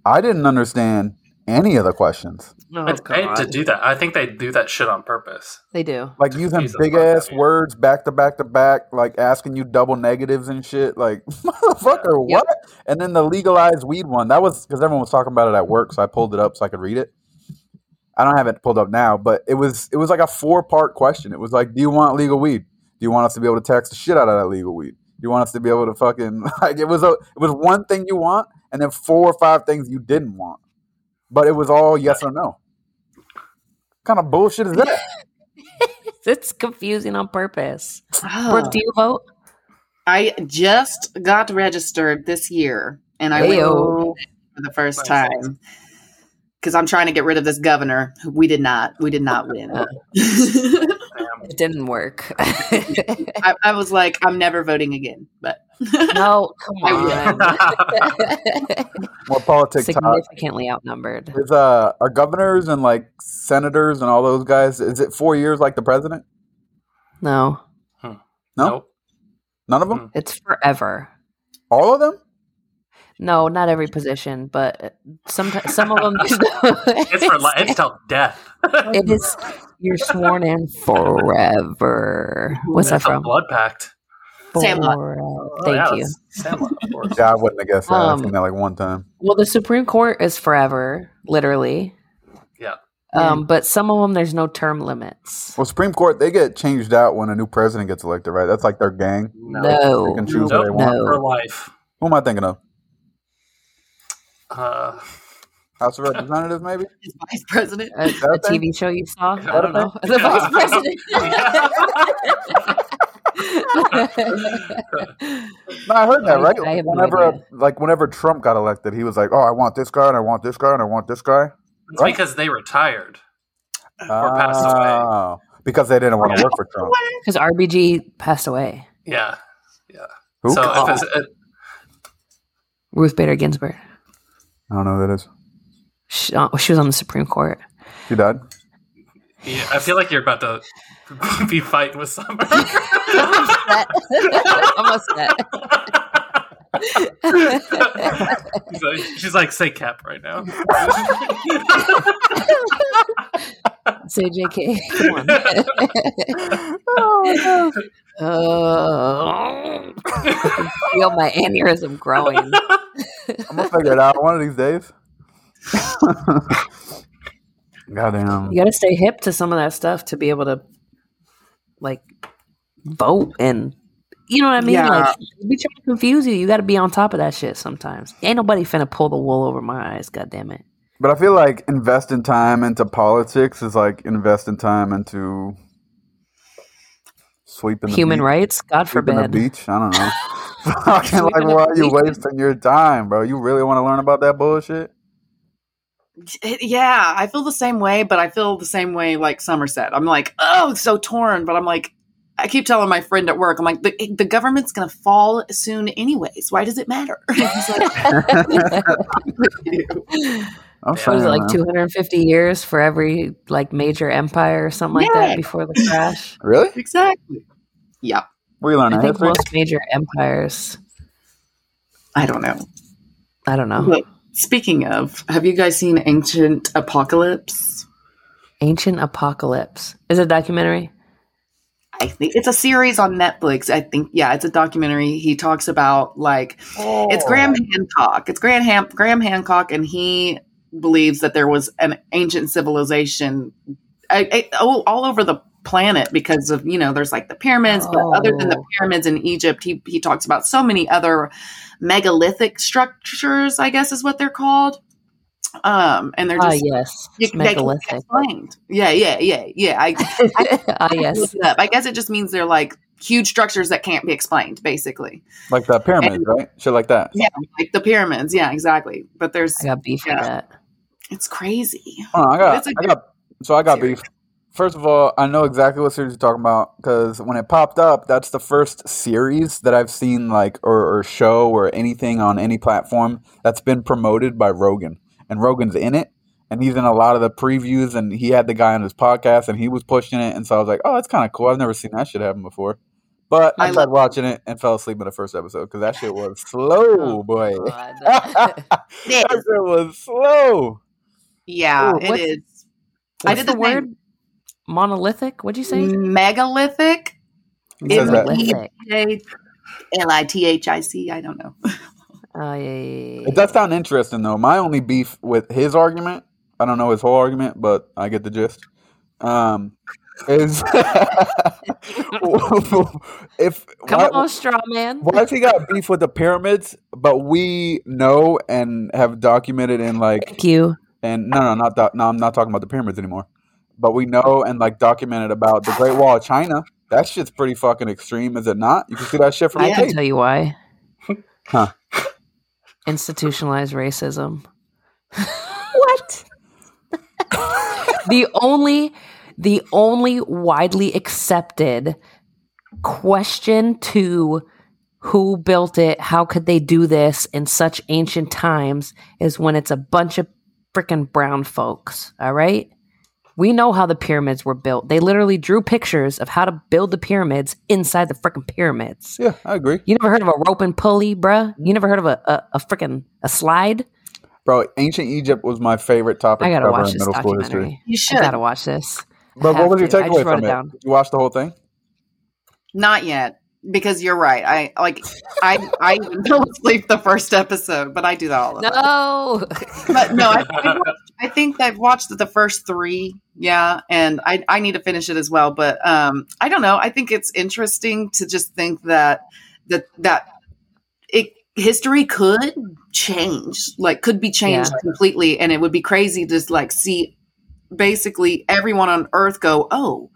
I didn't understand any of the questions. Oh, it's paid to do that. I think they do that shit on purpose. They do. Like using Confuse big ass of you. words back to back to back, like asking you double negatives and shit. Like, (laughs) motherfucker, Yep. what? And then the legalized weed one, that was because everyone was talking about it at work, so I pulled it up so I could read it. I don't have it pulled up now, but it was it was like a four part question. It was like, do you want legal weed? Do you want us to be able to tax the shit out of that legal weed? Do you want us to be able to fucking (laughs) like it was a it was one thing you want and then four or five things you didn't want, but it was all yes or no. kind of bullshit is that? (laughs) It's confusing on purpose. Oh. Brook, ah. do you vote? I just got registered this year, and I went for the first Nice. time because I'm trying to get rid of this governor. We did not. We did not win. (laughs) It didn't work. (laughs) I, I was like, I'm never voting again. But (laughs) no, come on. More politics talk. Significantly outnumbered. Is uh are governors and like senators and all those guys? Is it four years like the president? No, No, Nope. none of them. It's forever. All of them? No, not every position, but some some of them. (laughs) It's for li- it's till death. it is. You're sworn in forever. What's that It's a from? Blood pact. Sandlot. Forever. Oh, Thank yeah, you. that's Sandlot. Yeah, I wouldn't have guessed that. I've Um, seen that like one time. Well, the Supreme Court is forever, literally. Yeah. Um, but some of them there's no term limits. Well, Supreme Court they get changed out when a new president gets elected, right? That's like their gang. No. They can choose Nope. what they want. No. For life. Who am I thinking of? Uh, House of Representatives, maybe? (laughs) his vice president. a, a thing? TV show you saw. I don't know. (laughs) The vice (laughs) president. No, I heard that, right? I have no whenever idea. like whenever Trump got elected, he was like, "Oh, I want this guy, and I want this guy, and I want this guy." it's Right. because they retired or passed away. Oh, because they didn't want to work for Trump. Because RBG passed away. Yeah. Who? So I if it's, it, Ruth Bader Ginsburg. Don't know who that is. She, uh, she was on the Supreme Court. She died. yeah, I feel like you're about to (laughs) be fighting with Summer. I'm she's, like, she's like, say cap right now. Say JK. (laughs) Come on. (laughs) oh, Oh, feel my aneurysm growing. (laughs) I'm gonna figure it out one of these days. (laughs) Goddamn. You got to stay hip to some of that stuff to be able to, like, vote and, you know what I mean? Yeah. Like, be trying to confuse you. You got to be on top of that shit sometimes. Ain't nobody finna pull the wool over my eyes. God damn it. But I feel like investing time into politics is like investing time into sweeping the Human beach, rights. God sweeping the beach. I don't know. (laughs) Fucking like, why are you beach. wasting your time, bro? You really want to learn about that bullshit? Yeah, I feel the same way, but I feel the same way like Somerset. I'm like, oh, it's so torn, but I'm like, I keep telling my friend at work, I'm like, the, the government's going to fall soon, anyways. Why does it matter? (laughs) (laughs) He's like, I'm What saying, was it like 250 years for every like major empire or something like Yeah. that before the crash? (laughs) Really? exactly. Yeah, Where you learn I think history? most major empires. I don't know. I don't know. But speaking of, have you guys seen Ancient Apocalypse? Ancient Apocalypse is a documentary. I think it's a series on Netflix. I think, yeah, it's a documentary. He talks about like it's Graham oh. Hancock. It's Graham Ham- Graham Hancock, and he believes that there was an ancient civilization I, I, all, all over the planet because of you know there's like the pyramids but other than the Oh. pyramids in egypt he, he talks about so many other megalithic structures i guess is what they're called um and they're Ah, just yes. you- It's they can't be megalithic. explained yeah yeah yeah yeah i (laughs) ah, looked yes. I guess it just means they're like huge structures that can't be explained, basically. Like the pyramids, right? Shit like that. Yeah, like the pyramids. Yeah, exactly. But there's, I got beef Yeah. with that. It's crazy. On, I got, I got, so I got series. beef. First of all, I know exactly what series you're talking about because when it popped up, that's the first series that I've seen, like, or, or show or anything on any platform that's been promoted by Rogan. And Rogan's in it, and he's in a lot of the previews, and he had the guy on his podcast, and he was pushing it. And so I was like, oh, that's kind of cool. I've never seen that shit happen before. But I, I tried watching it and fell asleep in the first episode because that shit was slow, (laughs) Oh, boy. (laughs) That shit was slow. Yeah, Ooh, it what's- I did the the word? same. Monolithic? What'd you say? Megalithic. Who? Megalithic. L I T H I C. I don't know. Oh, yeah, yeah, yeah, yeah. It does sound interesting though. My only beef with his argument, I don't know his whole argument, but I get the gist. Um, is (laughs) if Come why, on, straw man. why has he got beef with the pyramids, but we know and have documented in like Thank you. And no no not that no I'm not talking about the pyramids anymore, but we know and like documented about the Great Wall of China. That shit's pretty fucking extreme, is it not? You can see that shit from I can tape. tell you why. (laughs) Huh. Institutionalized racism. (laughs) what? the only the only widely accepted question to who built it, how could they do this in such ancient times is when it's a bunch of freaking brown folks, all right? We know how the pyramids were built. They literally drew pictures of how to build the pyramids inside the freaking pyramids. Yeah, I agree, You never heard of a rope and pulley, bruh? You never heard of a a, a freaking a slide? bro. Ancient Egypt was my favorite topic I to gotta cover watch in this school history. documentary. You I should. gotta watch this. But Have what was your to. I just takeaway wrote from it it? down. Did you watch the whole thing? Not yet, because you're right. I like. I I (laughs) fell asleep the first episode, but I do that all the time. No. But no, I, (laughs) I, watched, I think I've watched the first three. Yeah, and I I need to finish it as well. But um, I don't know. I think it's interesting to just think that that that it history could change, like could be changed Yeah. completely, and it would be crazy to just like see basically everyone on Earth go, oh.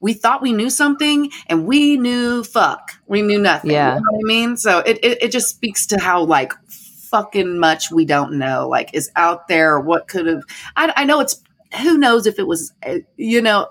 We thought we knew something, and we knew fuck. We knew nothing. Yeah. You know what I mean? So it, it it just speaks to how like fucking much we don't know like is out there what could have I, I know it's who knows if it was uh, you know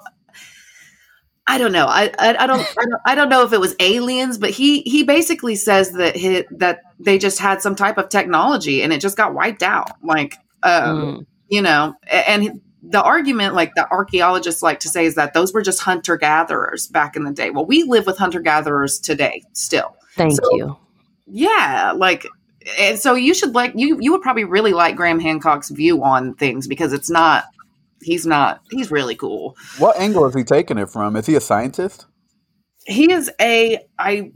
i don't know I, I i don't I don't i don't know if it was aliens but he he basically says that he, that they just had some type of technology and it just got wiped out like um Mm. you know and he- the argument like the archaeologists like to say is that those were just hunter gatherers back in the day well we live with hunter gatherers today still Thank So- you. yeah like and so you should like you you would probably really like graham hancock's view on things because it's not he's not he's really cool What angle is he taking it from? Is he a scientist? he is a i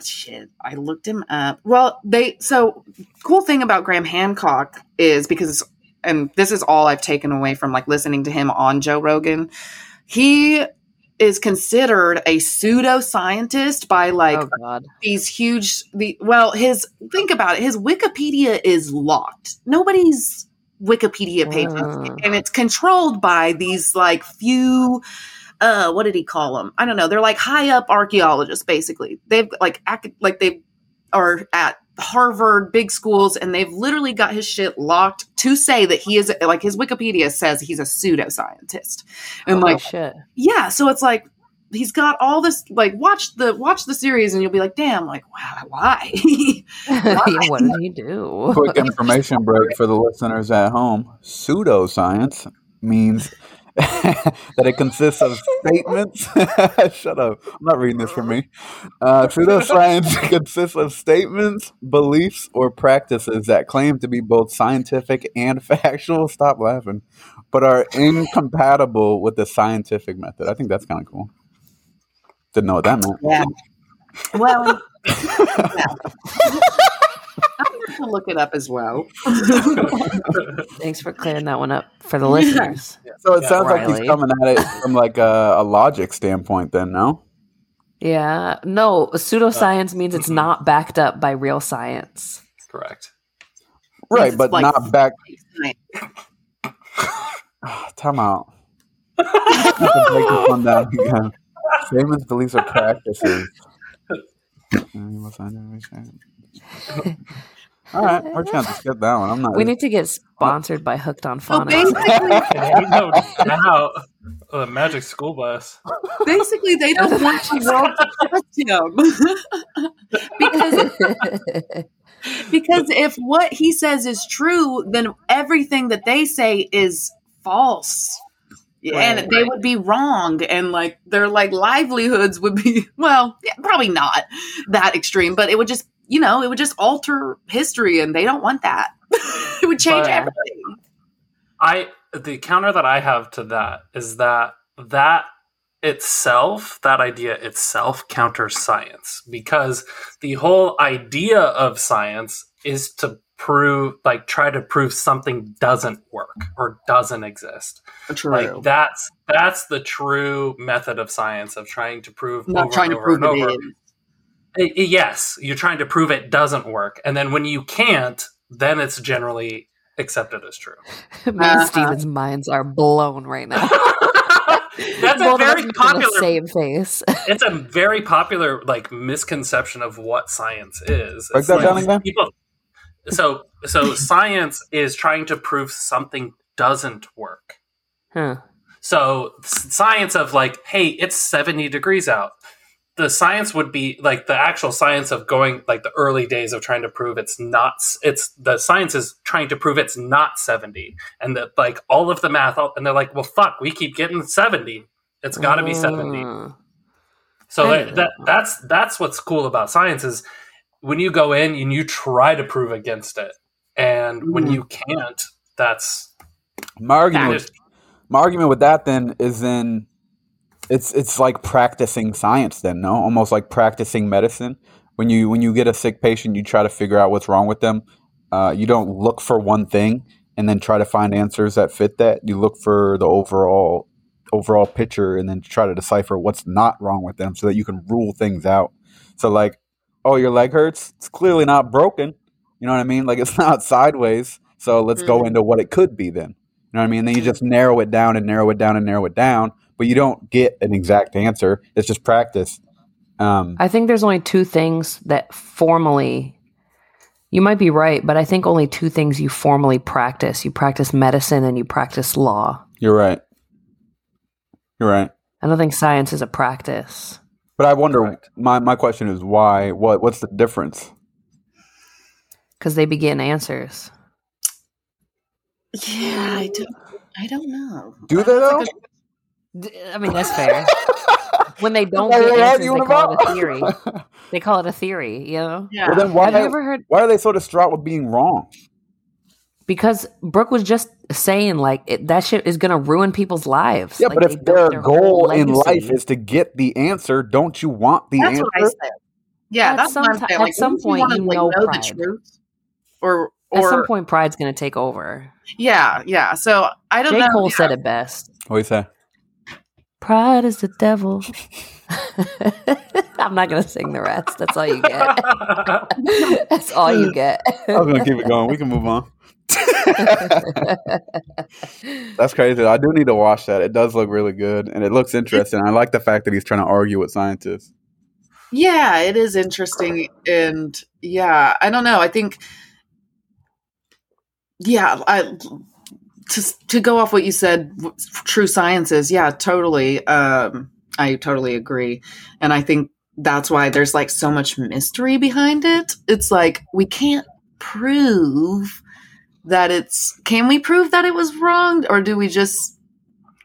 shit i looked him up well they so cool thing about graham hancock is because and this is all i've taken away from like listening to him on joe rogan. He is considered a pseudoscientist by like oh these huge the well his think about it his wikipedia is locked. Nobody's wikipedia page and it's controlled by these like few uh what did he call them i don't know. They're like high up archaeologists basically. They've like ac- like they are at harvard big schools and they've literally got his shit locked to say that he is like his wikipedia says he's a pseudoscientist and Holy like shit. yeah so it's like he's got all this like watch the watch the series and you'll be like damn like wow why (laughs) (laughs) yeah, what did he do? Quick (laughs) information break for the listeners at home. Pseudoscience means (laughs) that it consists of statements. (laughs) Shut up. I'm not reading this for me. Uh, pseudoscience consists of statements, beliefs, or practices that claim to be both scientific and (laughs) factual. Stop laughing. But are incompatible with the scientific method. I think that's kind of cool. Didn't know what that meant. yeah well yeah. I'm have to look it up as well. (laughs) Thanks for clearing that one up for the listeners. So it Yeah, sounds like he's coming at it from like a, a logic standpoint. Then no. Yeah. No, pseudoscience means it's mhm. not backed up by real science. Correct. Right, but like- not back. (laughs) (sighs) Time out. I have to break this one down again. Famous beliefs or practices. (laughs) All right, we're trying to skip that one. I'm not. We need to get sponsored by Hooked on So oh, Phonics. basically, no doubt. The magic school bus. basically, they don't (laughs) want the world to trust him (laughs) because because if what he says is true, then everything that they say is false. and Right. they would be wrong and like their like livelihoods would be (laughs) well yeah, probably not that extreme but it would just you know it would just alter history and they don't want that (laughs) it would change But- everything I the counter that I have to that is that that itself, that idea itself counters science because the whole idea of science is to prove like try to prove something doesn't work or doesn't exist. true Like that's that's the true method of science of trying to prove not over trying and to over prove and it over. Is. I- I- yes, you're trying to prove it doesn't work, and then when you can't, then it's generally accepted as true. (laughs) Me Uh-huh. Stephen's minds are blown right now. (laughs) That's a Both of us very making popular. same face. (laughs) It's a very popular like misconception of what science is. Break that like down again? People, so so science is trying to prove something doesn't work. Huh. So science of like, hey, it's 70 degrees out. The science would be like the actual science of going like the early days of trying to prove it's not it's the science is trying to prove it's not 70 and that like all of the math and they're like, well fuck, we keep getting 70. It's got to be 70. Uh, So I that, that that's that's what's cool about science is when you go in and you try to prove against it. And when Mhm. you can't, that's My argument, that with, my argument with that then is then it's it's like practicing science then no? Almost like practicing medicine. When you when you get a sick patient you try to figure out what's wrong with them. Uh, you don't look for one thing and then try to find answers that fit that. You look for the overall overall picture and then try to decipher what's not wrong with them so that you can rule things out. So like oh your leg hurts? It's clearly not broken. You know what i mean? Like it's (laughs) not sideways. So let's go Mhm. into what it could be then. You know what I mean? Then you just narrow it down and narrow it down and narrow it down, but you don't get an exact answer. It's just practice. Um, I think there's only two things that formally. You might be right, but I think only two things you formally practice. You practice medicine and you practice law. you're right. You're right. I don't think science is a practice. But I wonder. Correct. My my question is why? What what's the difference? because they begin answers. yeah i don't i don't know Do they though? D- I mean, that's fair. (laughs) when they don't What get are they answers, they arguing call it a theory. They call it a theory, you know? yeah Well, then why Have you ever heard? why are they so distraught with being wrong? Because Brook was just saying, like, it, that shit is going to ruin people's lives. Yeah, Like, but if built their goal in life is to get the answer, don't you want the that's answer? what i said yeah At that's some what i'm ti- saying at some wouldn't point, wanna, you like, know the truth or At some point, pride's going to take over. yeah yeah so i don't J. know Cole yeah. said it best. What do you say? Pride is the devil. (laughs) I'm not going to sing the rest. That's all you get. (laughs) That's all you get. I'm gonna keep it going. We can move on. (laughs) That's crazy. I do need to watch that. It does look really good and it looks interesting. I like the fact that he's trying to argue with scientists. Yeah, it is interesting. And yeah, I don't know. I think, yeah, I, to, to go off what you said, true sciences, yeah, totally. Um, I totally agree. And I think that's why there's like so much mystery behind it. It's like we can't prove that it's, can we prove that it was wrong? Or do we just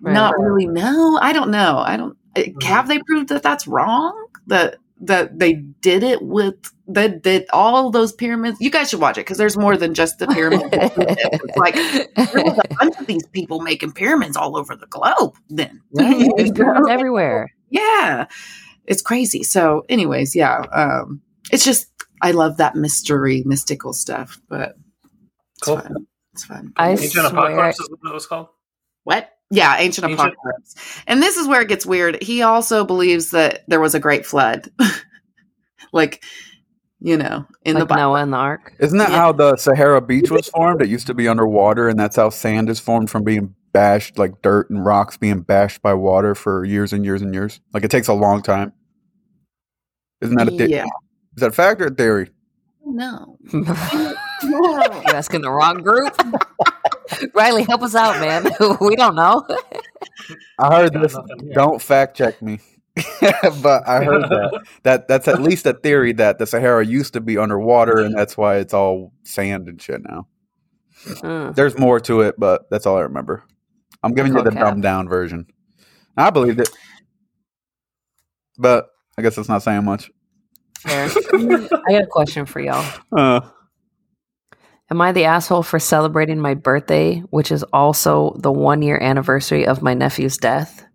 Right. not really know? I don't know. I don't, uh, have they proved that that's wrong? That, that they did it with that that all those pyramids. You guys should watch it because there's more than just the pyramids. (laughs) it's like there was a bunch of these people making pyramids all over the globe. Then, (laughs) Right? There's pyramids everywhere. yeah, it's crazy. So, anyways, yeah, um, it's just I love that mystery, mystical stuff. But it's Cool. fun. It's fun. I Ancient swear. Apocalypse is what it was called. What? Yeah, ancient, Ancient- apocalypse. And this is where it gets weird. He also believes that there was a great flood. (laughs) like, you know, in the Bible. Noah and the Ark. Isn't that Yeah. how the Sahara Beach was formed? It used to be underwater, and that's how sand is formed from being bashed, like dirt and rocks being bashed by water for years and years and years. Like it takes a long time. Isn't that a the- Yeah. is that a fact or a theory? No. (laughs) You're asking the wrong group. (laughs) (laughs) Riley, help us out, man. (laughs) we don't know. I heard this. Don't fact check me, (laughs) but I heard that. That that's at least a theory that the Sahara used to be underwater, and that's why it's all sand and shit now. Mm. There's more to it, but that's all I remember. I'm giving you the Okay. dumbed down version. I believed it, but I guess that's not saying much. Fair. I got a question for y'all. Uh, Am I the asshole for celebrating my birthday, which is also the one year anniversary of my nephew's death?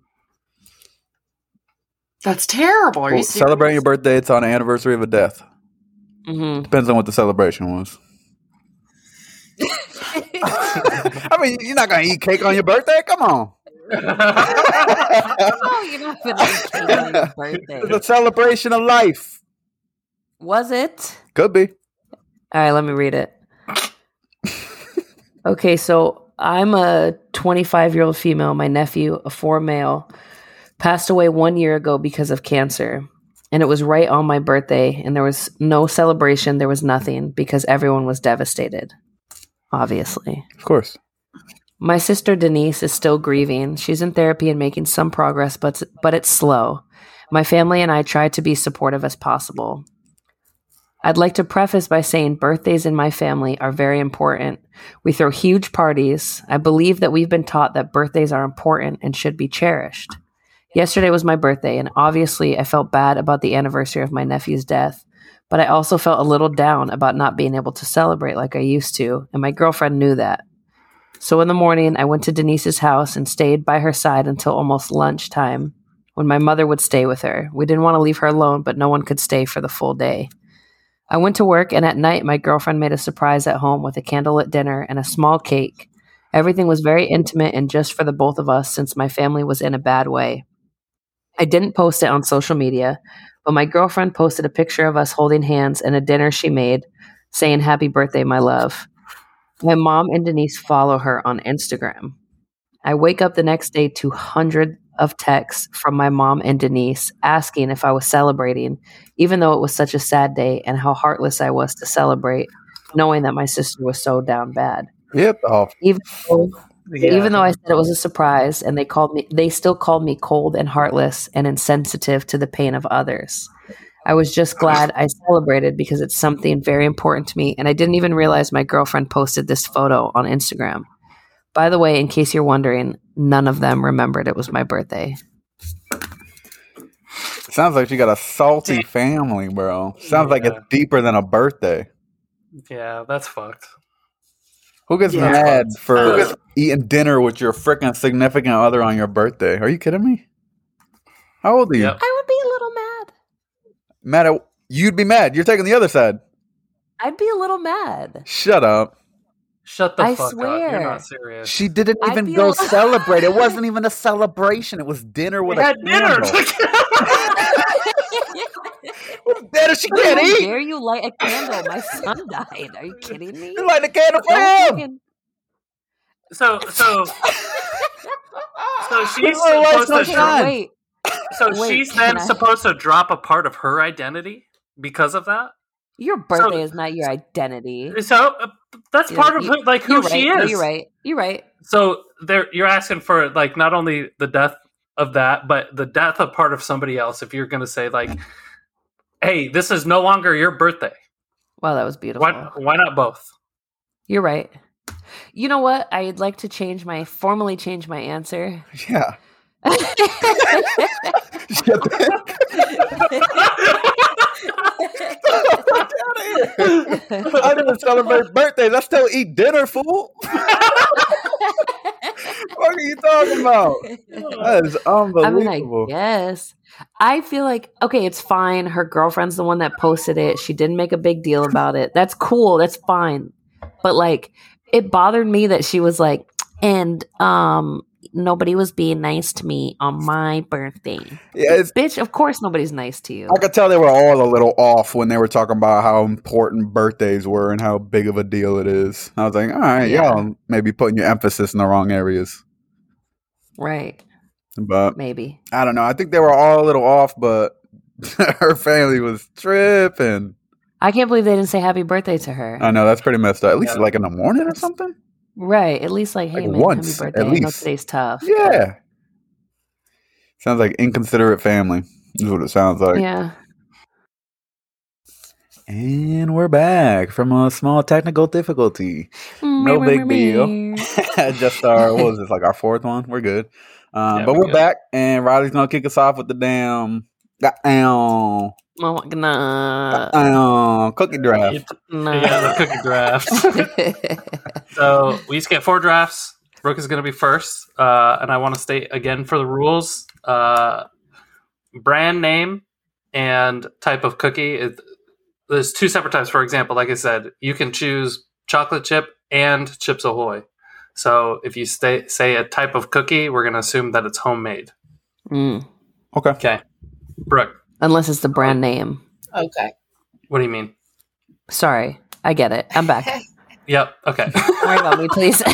That's terrible. Are you well, serious? celebrating your birthday, it's on the anniversary of a death. hmm Depends on what the celebration was. (laughs) I mean, you're not gonna eat cake on your birthday. Come on, oh, you're not gonna eat cake on your (laughs) birthday. it's a celebration of life. Was it? Could be. All right, let me read it. Okay, so I'm a 25 year old female. My nephew, a four male, passed away one year ago because of cancer. And it was right on my birthday, and there was no celebration. There was nothing because everyone was devastated, obviously. Of course. My sister Denise is still grieving. She's in therapy and making some progress, but but it's slow. My family and I try to be supportive as possible. I'd like to preface by saying birthdays in my family are very important. We throw huge parties. I believe that we've been taught that birthdays are important and should be cherished. Yesterday was my birthday, and obviously I felt bad about the anniversary of my nephew's death, but I also felt a little down about not being able to celebrate like I used to, and my girlfriend knew that. So in the morning, I went to Denise's house and stayed by her side until almost lunchtime when my mother would stay with her. We didn't want to leave her alone, but no one could stay for the full day. I went to work, and at night, my girlfriend made a surprise at home with a candlelit dinner and a small cake. Everything was very intimate and just for the both of us since my family was in a bad way. I didn't post it on social media, but my girlfriend posted a picture of us holding hands and a dinner she made saying, Happy birthday, my love. My mom and Denise follow her on Instagram. I wake up the next day to hundreds of texts from my mom and Denise asking if I was celebrating, even though it was such a sad day and how heartless I was to celebrate, knowing that my sister was so down bad. Yep. Off. Even though, Yeah. even though I said it was a surprise, and they called me, they still called me cold and heartless and insensitive to the pain of others. I was just glad I celebrated because it's something very important to me, and I didn't even realize my girlfriend posted this photo on Instagram. By the way, in case you're wondering, none of them remembered it was my birthday. Sounds like you got a salty family, bro. Sounds like it's deeper than a birthday. yeah, that's fucked. Who gets Yeah. mad for Uh. eating dinner with your freaking significant other on your birthday? Are you kidding me? How old are you? Yep. I would be a little mad. Mad at you'd be mad. You're taking the other side. I'd be a little mad. Shut up. Shut the I fuck up. You're not serious. She didn't even go a- celebrate. It (laughs) wasn't even a celebration. It was dinner with we a had dinner. candle. (laughs) dinner she can't How eat. dare you light a candle? My son died. Are you kidding me? You light a candle for him. fucking- so so so (laughs) she's supposed to Okay, wait. so Wait, she's then I- supposed to drop a part of her identity because of that. Your birthday is not your identity. So that's You're- part of you- who, like who You're right. she No, is. you're right. You're right. So there, you're asking for like not only the death of that, but the death of part of somebody else. If you're going to say like, "Hey, this is no longer your birthday," Wow, that was beautiful. why why not both? You're right. You know what? I'd like to change my formally change my answer. Yeah. Shut the- I didn't celebrate birthdays. I still eat dinner, fool. (laughs) what are you talking about? That is I mean, I unbelievable. guess. I feel like okay, it's fine. Her girlfriend's the one that posted it. She didn't make a big deal about it. That's cool. That's fine. But like, it bothered me that she was like, and um, nobody was being nice to me on my birthday. yeah, Bitch, of course nobody's nice to you. I could tell they were all a little off when they were talking about how important birthdays were and how big of a deal it is. I was like, all right, Yeah. y'all maybe putting your emphasis in the wrong areas. Right. But Maybe. I don't know. I think they were all a little off, but (laughs) her family was tripping. I can't believe they didn't say happy birthday to her. I know that's pretty messed up. At least Yeah. like in the morning or something. Right. At least like, hey Like man, once, happy at birthday. I know least. today's tough. but- Yeah. Sounds like inconsiderate family. Is what it sounds like. yeah. And we're back from a small technical difficulty. No big deal. (laughs) Just our what was this like our fourth one? We're good. Um, Yeah, but we're we're good. back, and Riley's gonna kick us off with the damn, goddamn, Oh my god. goddamn cookie draft. You- Yeah, the cookie draft. (laughs) so we each get four drafts. Brook is going to be first, uh, and I want to state again for the rules: uh, brand name and type of cookie. It, there's two separate types. For example, like I said, you can choose chocolate chip and Chips Ahoy. So if you stay, say a type of cookie, we're going to assume that it's homemade. Mm. Okay. Okay, Brook, Unless it's the brand name. Okay. what do you mean? Sorry. I get it. I'm back. (laughs) Yep. Okay. Don't (laughs) worry about me, please. (laughs)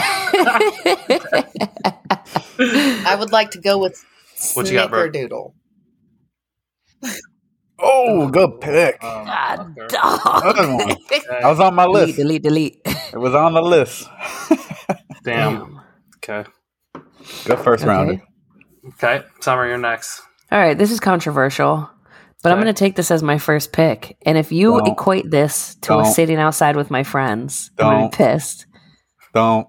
I would like to go with What you got, bro? Snickerdoodle. Oh, good pick. Um, God, okay. dog. Good one. That was on my list. delete, delete. It was on the list. Damn. Okay. Good first rounder. Okay. Okay. Summer, you're next. All right, this is controversial, but I'm going to take this as my first pick. And if you Don't. equate this to a Don't. sitting outside with my friends, I'm going Don't. to be pissed. Don't.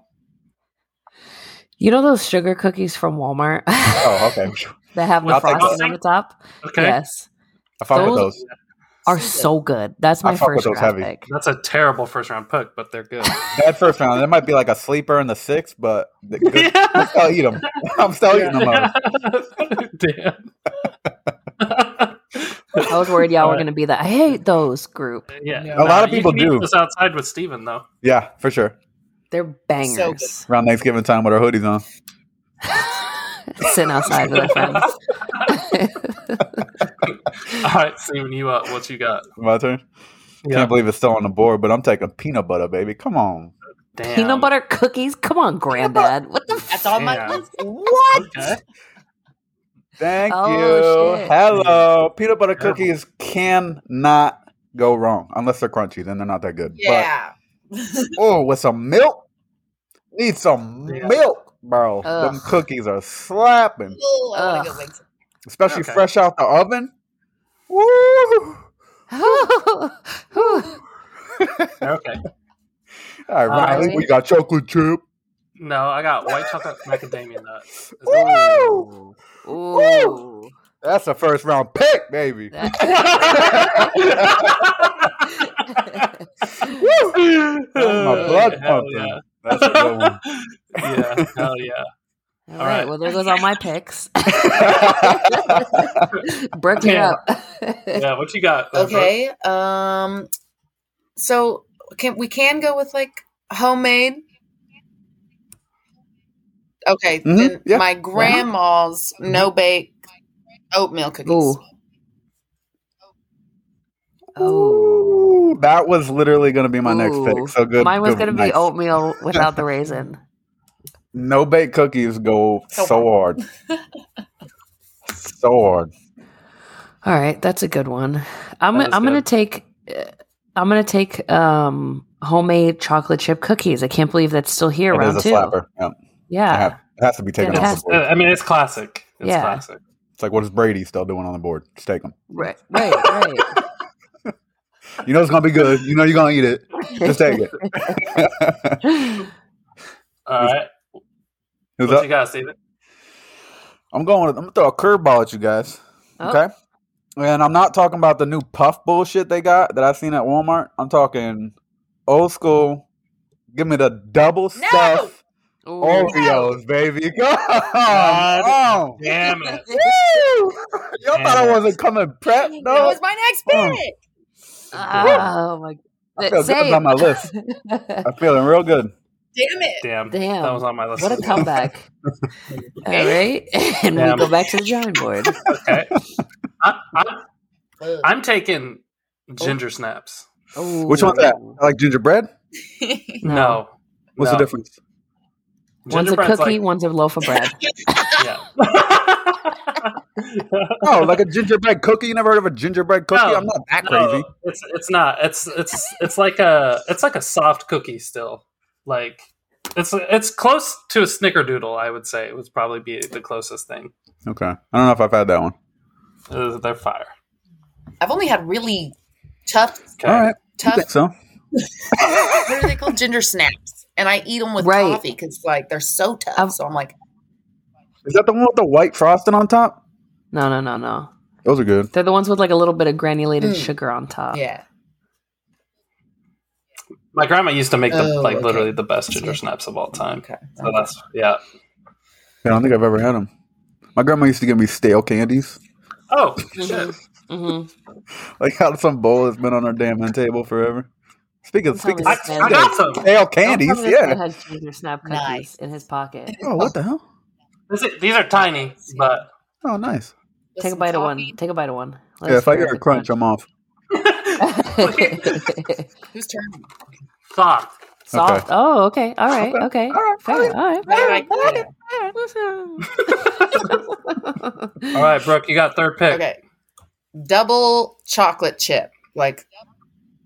You know those sugar cookies from Walmart (laughs) Oh, okay. that have the I'll frosting on the top? Okay. Yes, I fuck with Those- those. are so good. That's I my fuck with first those draft heavy. pick. That's a terrible first round pick, but they're good. (laughs) That first round, that might be like a sleeper in the sixth, but the good, (laughs) I'm still eat them. I'm still eating them. Damn. I was worried y'all were Alright. going to be that. I hate those group. Uh, yeah, A lot of people do. This outside with Stephen, though. Yeah, for sure. They're bangers. good. Around Thanksgiving time with our hoodies on. (laughs) Sitting outside with our friends. (laughs) All right, Stephen, you up? What you got? My turn. Yeah. Can't believe it's still on the board, but I'm taking peanut butter, baby. Come on. Damn. Peanut butter cookies? Come on, granddad. What the That's on my list. What? Okay. Thank Oh, you. shit. Hello. Peanut butter Terrible. cookies cannot go wrong unless they're crunchy. Then they're not that good. Yeah. But (laughs) oh, with some milk, need some Yeah. milk, bro. Them cookies are slapping, Ooh, I want to Ugh. go make some. especially Okay. fresh out the oven. (laughs) Woo! (laughs) Okay. All right, Riley, Alright. we got chocolate chip. No, I got white chocolate macadamia nut. Is that- Woo! Ooh. That's a first round pick, baby. Oh, (laughs) (laughs) my blood hell pumping. yeah. That's a good one. (laughs) Yeah, hell yeah. All All right. right. Well, there goes all my picks. Brook, you're Yeah. up. Yeah, what you got? uh, Okay. Um. So can we can go with like homemade? Okay. Mhm, Then yeah. my grandma's no bake oatmeal cookies. Ooh. Oh. That was literally going to be my next pick. So good. Mine was good- going to nice. be oatmeal without the (laughs) raisin. No bake cookies go so, So hard. so hard. All right, that's a good one. I'm That is I'm gonna take uh, I'm gonna take um homemade chocolate chip cookies. I can't believe that's still here It round is a two. Slapper. Yeah. It, has, it has to be taken off the board. I mean, it's classic. It's Yeah. classic. It's like, what is Brady still doing on the board? Just take them. right, right, right. (laughs) You know it's going to be good. You know you're going to eat it. Just take it. (laughs) All right. Who's what up? you got, Stephen? I'm going. I'm gonna throw a curveball at you guys. Oh. Okay. And I'm not talking about the new puff bullshit they got that I've seen at Walmart. I'm talking old school. Give me the double No! stuff Ooh. Oreos, baby. (laughs) Come God on. Damn it. (laughs) Woo! Y'all thought I wasn't coming prepped, That no? was my next pick. Ah. Oh my. I feel good about my list. I'm feeling real good. Damn it. Damn. Damn. That was on my list. What a comeback. (laughs) All right. And Damn. we go back to the drawing board. Okay. I, I'm, uh. I'm taking ginger snaps. Which one's that? I like gingerbread? No. What's No. the difference? One's a cookie, like- one's a loaf of bread. (laughs) (laughs) Oh, like a gingerbread cookie? You never heard of a gingerbread cookie? No. I'm not that No, crazy. it's it's not. It's it's it's like a it's like a soft cookie still. Like it's it's close to a snickerdoodle. I would say it would probably be the closest thing. Okay. I don't know if I've had that one. Uh, They're fire. I've only had really tough, Okay. All right. I tough. think so. (laughs) what are they called? Ginger snaps. And I eat them with Right. coffee because like they're so tough. I've- so I'm like, Is that the one with the white frosting on top? No, no, no, no. Those are good. They're the ones with like a little bit of granulated Mm. sugar on top. yeah. My grandma used to make the Oh, like okay. literally the best ginger snaps of all time. Okay. So that's yeah. I don't think I've ever had them. My grandma used to give me stale candies. Oh Mhm. shit. Mm-hmm. (laughs) Like out of some bowl that's been on our damn end table forever. Speaking of Don't speaking of I, I got some. stale candies, yeah. has ginger snap cookies Nice. in his pocket. Oh, what the hell? This is- These are tiny, but Oh, nice. Take a bite of one. Take a bite of one. Yeah, if I get a crunch, I'm off. (laughs) Whose turn? soft. Soft. Oh, okay. All right. Okay. Okay. All right, Fair. all All right. Right, right, (laughs) All right, Brook, you got third pick. Okay. Double chocolate chip. Like,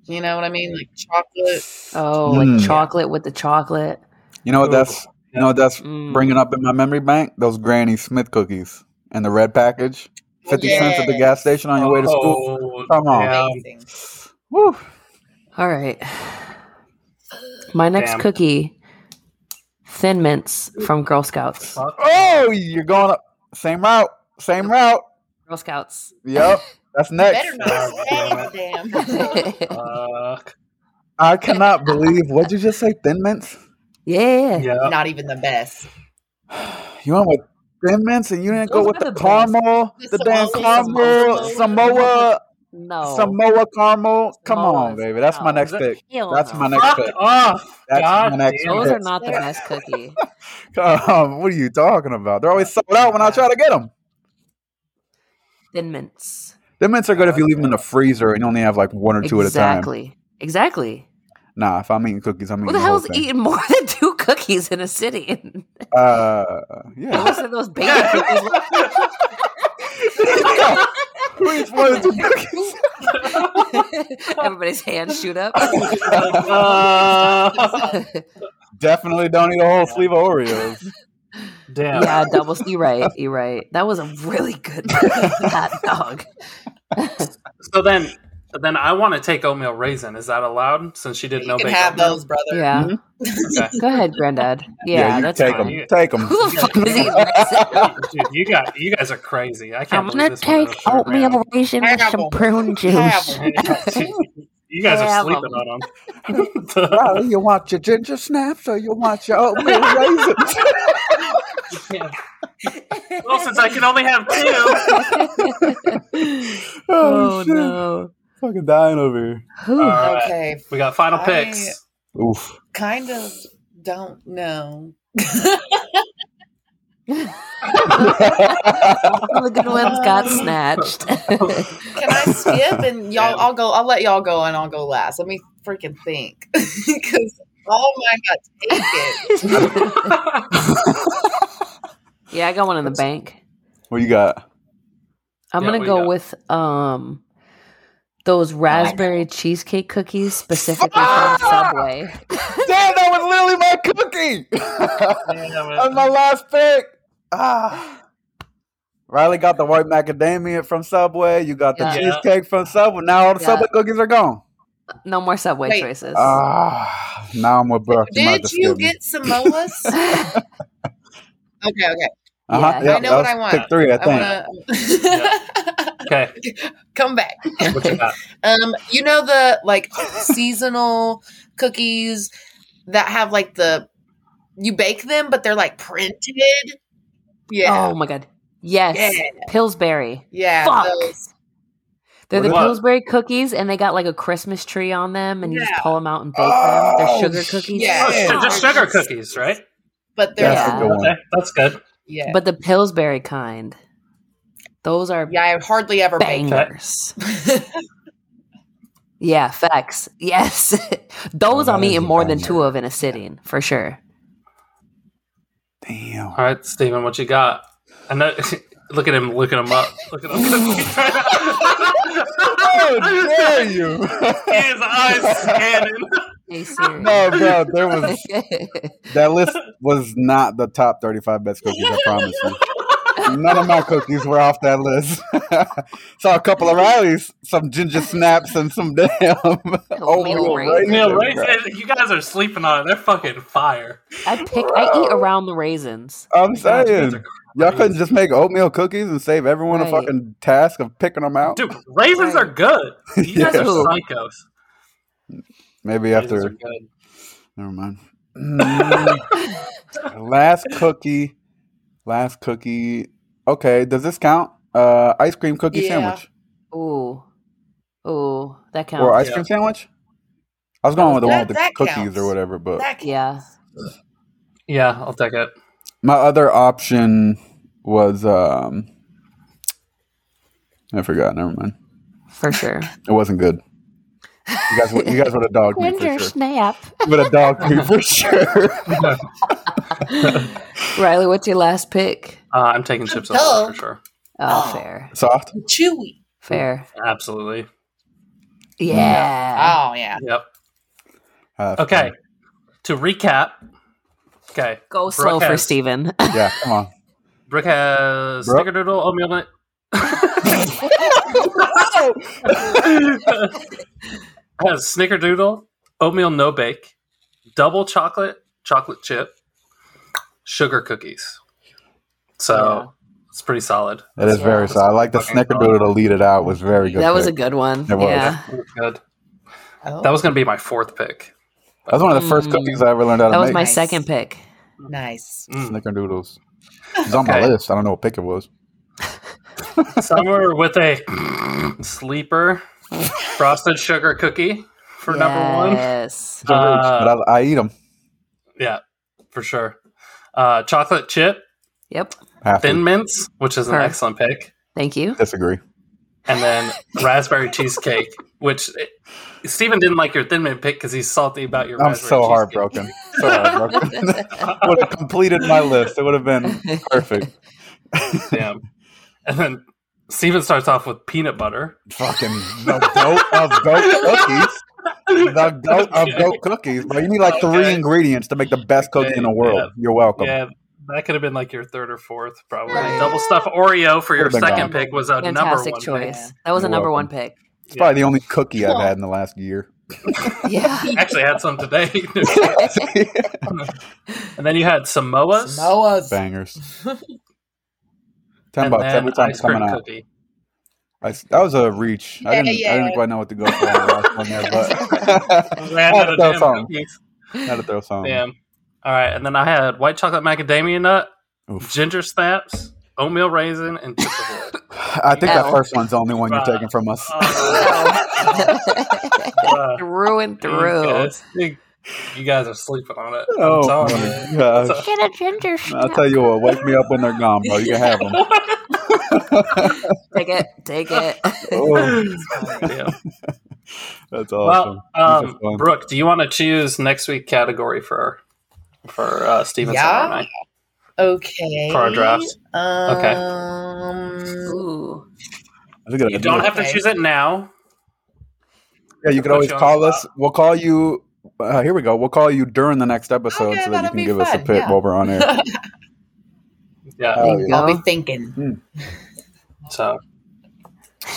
you know what I mean? Like chocolate. Oh, like Mm. chocolate with the chocolate. You know what that's you know what that's Mm. bringing up in my memory bank? Those Granny Smith cookies and the red package. Fifty cents at the gas station on your way to school. Oh, Come on. Amazing. Woo. All right. My next Damn. cookie, Thin Mints from Girl Scouts. Oh, you're going up same route. Same route. Girl Scouts. Yep. (laughs) That's next. Better not say damn damn. (laughs) Fuck. I cannot believe what'd you just say? Thin mints? yeah. Yeah. Not even the best. (sighs) You went with thin mints and you didn't go with the, the caramel, The the, damn caramel, Samoa, No. Samoa caramel. Come on, baby. That's my next pick. Hell That's no. my next Fuck pick. off. That's God my next damn Those are not the best (laughs) cookie. (laughs) Um, what are you talking about? They're always sold out when I try to get them. Thin Mints. Thin mints are good if you leave them in the freezer and you only have like one or two exactly. Exactly. at a time. Exactly. Exactly. Nah, if I'm eating cookies, I'm eating Who the the whole hell's thing. eating more (laughs) than two cookies in a city? (laughs) Uh, yeah. Those are those baby cookies. Who eats more than two cookies? (laughs) Everybody's hands shoot up. Uh, Definitely don't eat a whole sleeve of Oreos. Damn. yeah, double. You're right. You're right. That was a really good (laughs) hot dog. (laughs) So then, then I want to take oatmeal raisin. Is that allowed? Since she didn't You know can have oatmeal? those, brother. Yeah. Mm-hmm. Okay. Go ahead, Granddad. Yeah, you that's take them. Take them. Who the fuck is eating (laughs) raisin? Dude, you got you guys are crazy. I can't I'm believe gonna this one take a oatmeal raisin with Have some 'em. prune juice. Have 'em. you guys are sleeping sleeping 'em. on (laughs) them. Well, you want your ginger snaps or you want your oatmeal raisins? (laughs) well, since I can only have two, (laughs) oh, oh shit. no. Fucking dying over here. Whew. All right. Okay. we got final I- picks. Oof. Kind of don't know. All the good ones got (laughs) snatched. Can I skip and (laughs) y'all? I'll go. I'll let y'all go and I'll go last. Let me freaking think (laughs) because all mine got taken. yeah, I got one in the bank. What you got? I'm Yeah, gonna go with um those raspberry cheesecake cookies specifically Ah! from Subway. Damn, that was literally my cookie. That's my last pick. Ah. Riley got the white macadamia from Subway. You got the Yeah. cheesecake from Subway. Now all the Yeah. Subway cookies are gone. No more Subway Wait. choices. Ah, now I'm with Brook. You Did you skip me. get Samoas? (laughs) okay, okay. Uh-huh. Yeah. Yep, I know what I want. Pick three, I I think. (laughs) want to Okay, come back. what you got? (laughs) Um, you know the like seasonal cookies that have like the you bake them, but they're like printed. Yeah. Oh my god. Yes. Yeah. Pillsbury. yeah. fuck. those- They're What the is- Pillsbury cookies, and they got like a Christmas tree on them, and you just pull them out and bake them. Oh, They're sugar cookies. Yeah. Oh, shit, Yeah. just sugar cookies, right? But they're That's Yeah. good. Okay, that's good. yeah. But the Pillsbury kind, those are yeah, I hardly ever bake them. bangers. (laughs) yeah, facts. Yes, (laughs) those Oh, I'm eating more than two of in a sitting for sure. Damn. All right, Stephen, what you got? I know. (laughs) Look at him looking him up. Look at him. (laughs) How dare you? (laughs) His eyes scanning. Hey, Siri. no, bro, there was that list was not the top 35 best cookies. I promise you. None of my cookies were off that list. (laughs) Saw a couple of Riley's, some ginger snaps, and some (laughs) damn oatmeal raisins. raisins. Neil, right? You guys are sleeping on it. They're fucking fire. I pick. I eat around the raisins. I'm you saying, y'all couldn't just make oatmeal cookies and save everyone a fucking task of picking them out. Dude, raisins are good. You guys (laughs) Yeah. are psychos. Maybe Raisins after. Never mind. Mm, last cookie. Last cookie. Okay, does this count? Uh, ice cream cookie Yeah. sandwich Ooh, ooh, that counts. or ice Yeah. cream sandwich? I was going with the one That- with the that cookies counts. or whatever, but That yeah, Yeah, I'll take it. my other option was um, I forgot. Never mind. for sure. It wasn't good. You guys, would- you guys would have dogged me for sure. snap. Would have dogged me for sure. (laughs) Riley, what's your last pick? Uh, I'm taking chips and Duh. for sure. Oh, Oh. fair, Soft. chewy. fair. Absolutely. Yeah. Oh yeah. Yep. Uh, Okay. To recap. Okay. Go Brook slow for has- Stephen. (laughs) Yeah. Come on. Brook has Brook? snickerdoodle oatmeal nut. (laughs) has snickerdoodle oatmeal no bake, double chocolate chocolate chip, sugar cookies. So Yeah. it's pretty solid. That is Yeah. very solid. I like the Fucking snickerdoodle to lead it out. Was very good. that was a good one. It was. Yeah, That's good. Oh, That was going to be my fourth pick. That was one of the first Mm. cookies I ever learned how to that was make. my Nice. second pick. nice. Mm. Snickerdoodles. It's on my list. I don't know what pick it was. (laughs) Somewhere with a sleeper frosted sugar cookie for number one. Yes. It's a reach, Uh, but I, I eat them. Yeah, for sure. Uh, chocolate chip, Yep. Have thin to mints, which is an Her. excellent pick, Thank you. disagree. and then (laughs) raspberry cheesecake, which Stephen didn't like your thin mint pick because he's salty about your. I'm raspberry so cheesecake. heartbroken. So heartbroken. (laughs) would have completed my list. It would have been perfect. Damn. And then Stephen starts off with peanut butter. Fucking the goat of goat cookies. The goat of goat cookies. But you need like three Okay. ingredients to make the best cookie in the world. Yeah. You're welcome. Yeah, that could have been like your third or fourth, probably. Right. Double stuff Oreo for your second gone. pick was a number Fantastic one choice. pick. That was a You're number welcome. one pick. It's probably the only cookie I've had in the last year. (laughs) Yeah. (laughs) Actually had some today. (laughs) and then you had Samoa's. Samoa's. Bangers. Ten and bucks then every time ice coming out. cookie. I, that was a reach. I didn't. I didn't quite know what to go for on the last one there, but I had to throw some. cookies. Had to throw some. Damn. All right, and then I had white chocolate macadamia nut, Oof. ginger snaps, oatmeal raisin, and chips. I think that first one's the only one you're Uh, taking from us. Uh, (laughs) through and you through. guys- You you guys are sleeping on it. I'm Oh telling my you. gosh. (laughs) Get a ginger I'll tell you what, wake me up when they're gone, bro. You can have them. (laughs) Take it. Take it. Oh, Yeah. that's Well, awesome. um, These are fun. Brook, do you want to choose next week category for for uh, Stephen Yeah. and I? Okay. For our draft. Okay. Um, Ooh. That's a good You idea. don't have to choose it now. Yeah, you to could always call the us. We'll call you. Uh, here we go. We'll call you during the next episode Okay, so that you can be give us a fun, pick yeah. while we're on air. (laughs) Yeah. Oh, yeah. I'll be thinking. So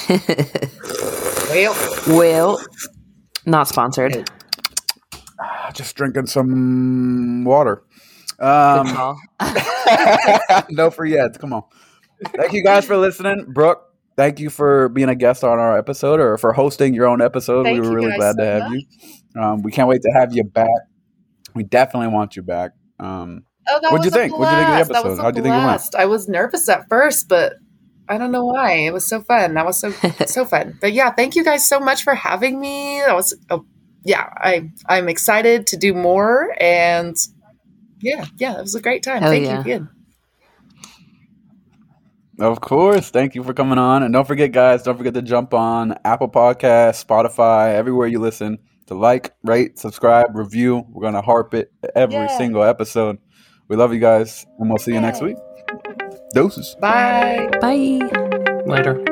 (laughs) Well, Will. Not sponsored. Just drinking some water. Um, (laughs) (laughs) no for yet. Come on. Thank you guys for listening, Brook. Thank you for being a guest on our episode or for hosting your own episode. Thank we were really glad to so have you. Um, we can't wait to have you back. We definitely want you back. Um, Oh, What'd you a think? What'd you think of the blast. Episode? a How'd you think it went? blast. I was nervous at first, but I don't know why. It was so fun. That was so (laughs) so fun. But yeah, thank you guys so much for having me. That was oh, yeah. I I'm excited to do more and yeah, yeah, it was a great time. Hell thank yeah. you again. Of course. Thank you for coming on. And don't forget, guys, don't forget to jump on Apple Podcasts, Spotify, everywhere you listen to like, rate, subscribe, review. We're going to harp it every Yeah. single episode. We love you guys, and we'll see you next week. Doses. Bye. Bye. Later.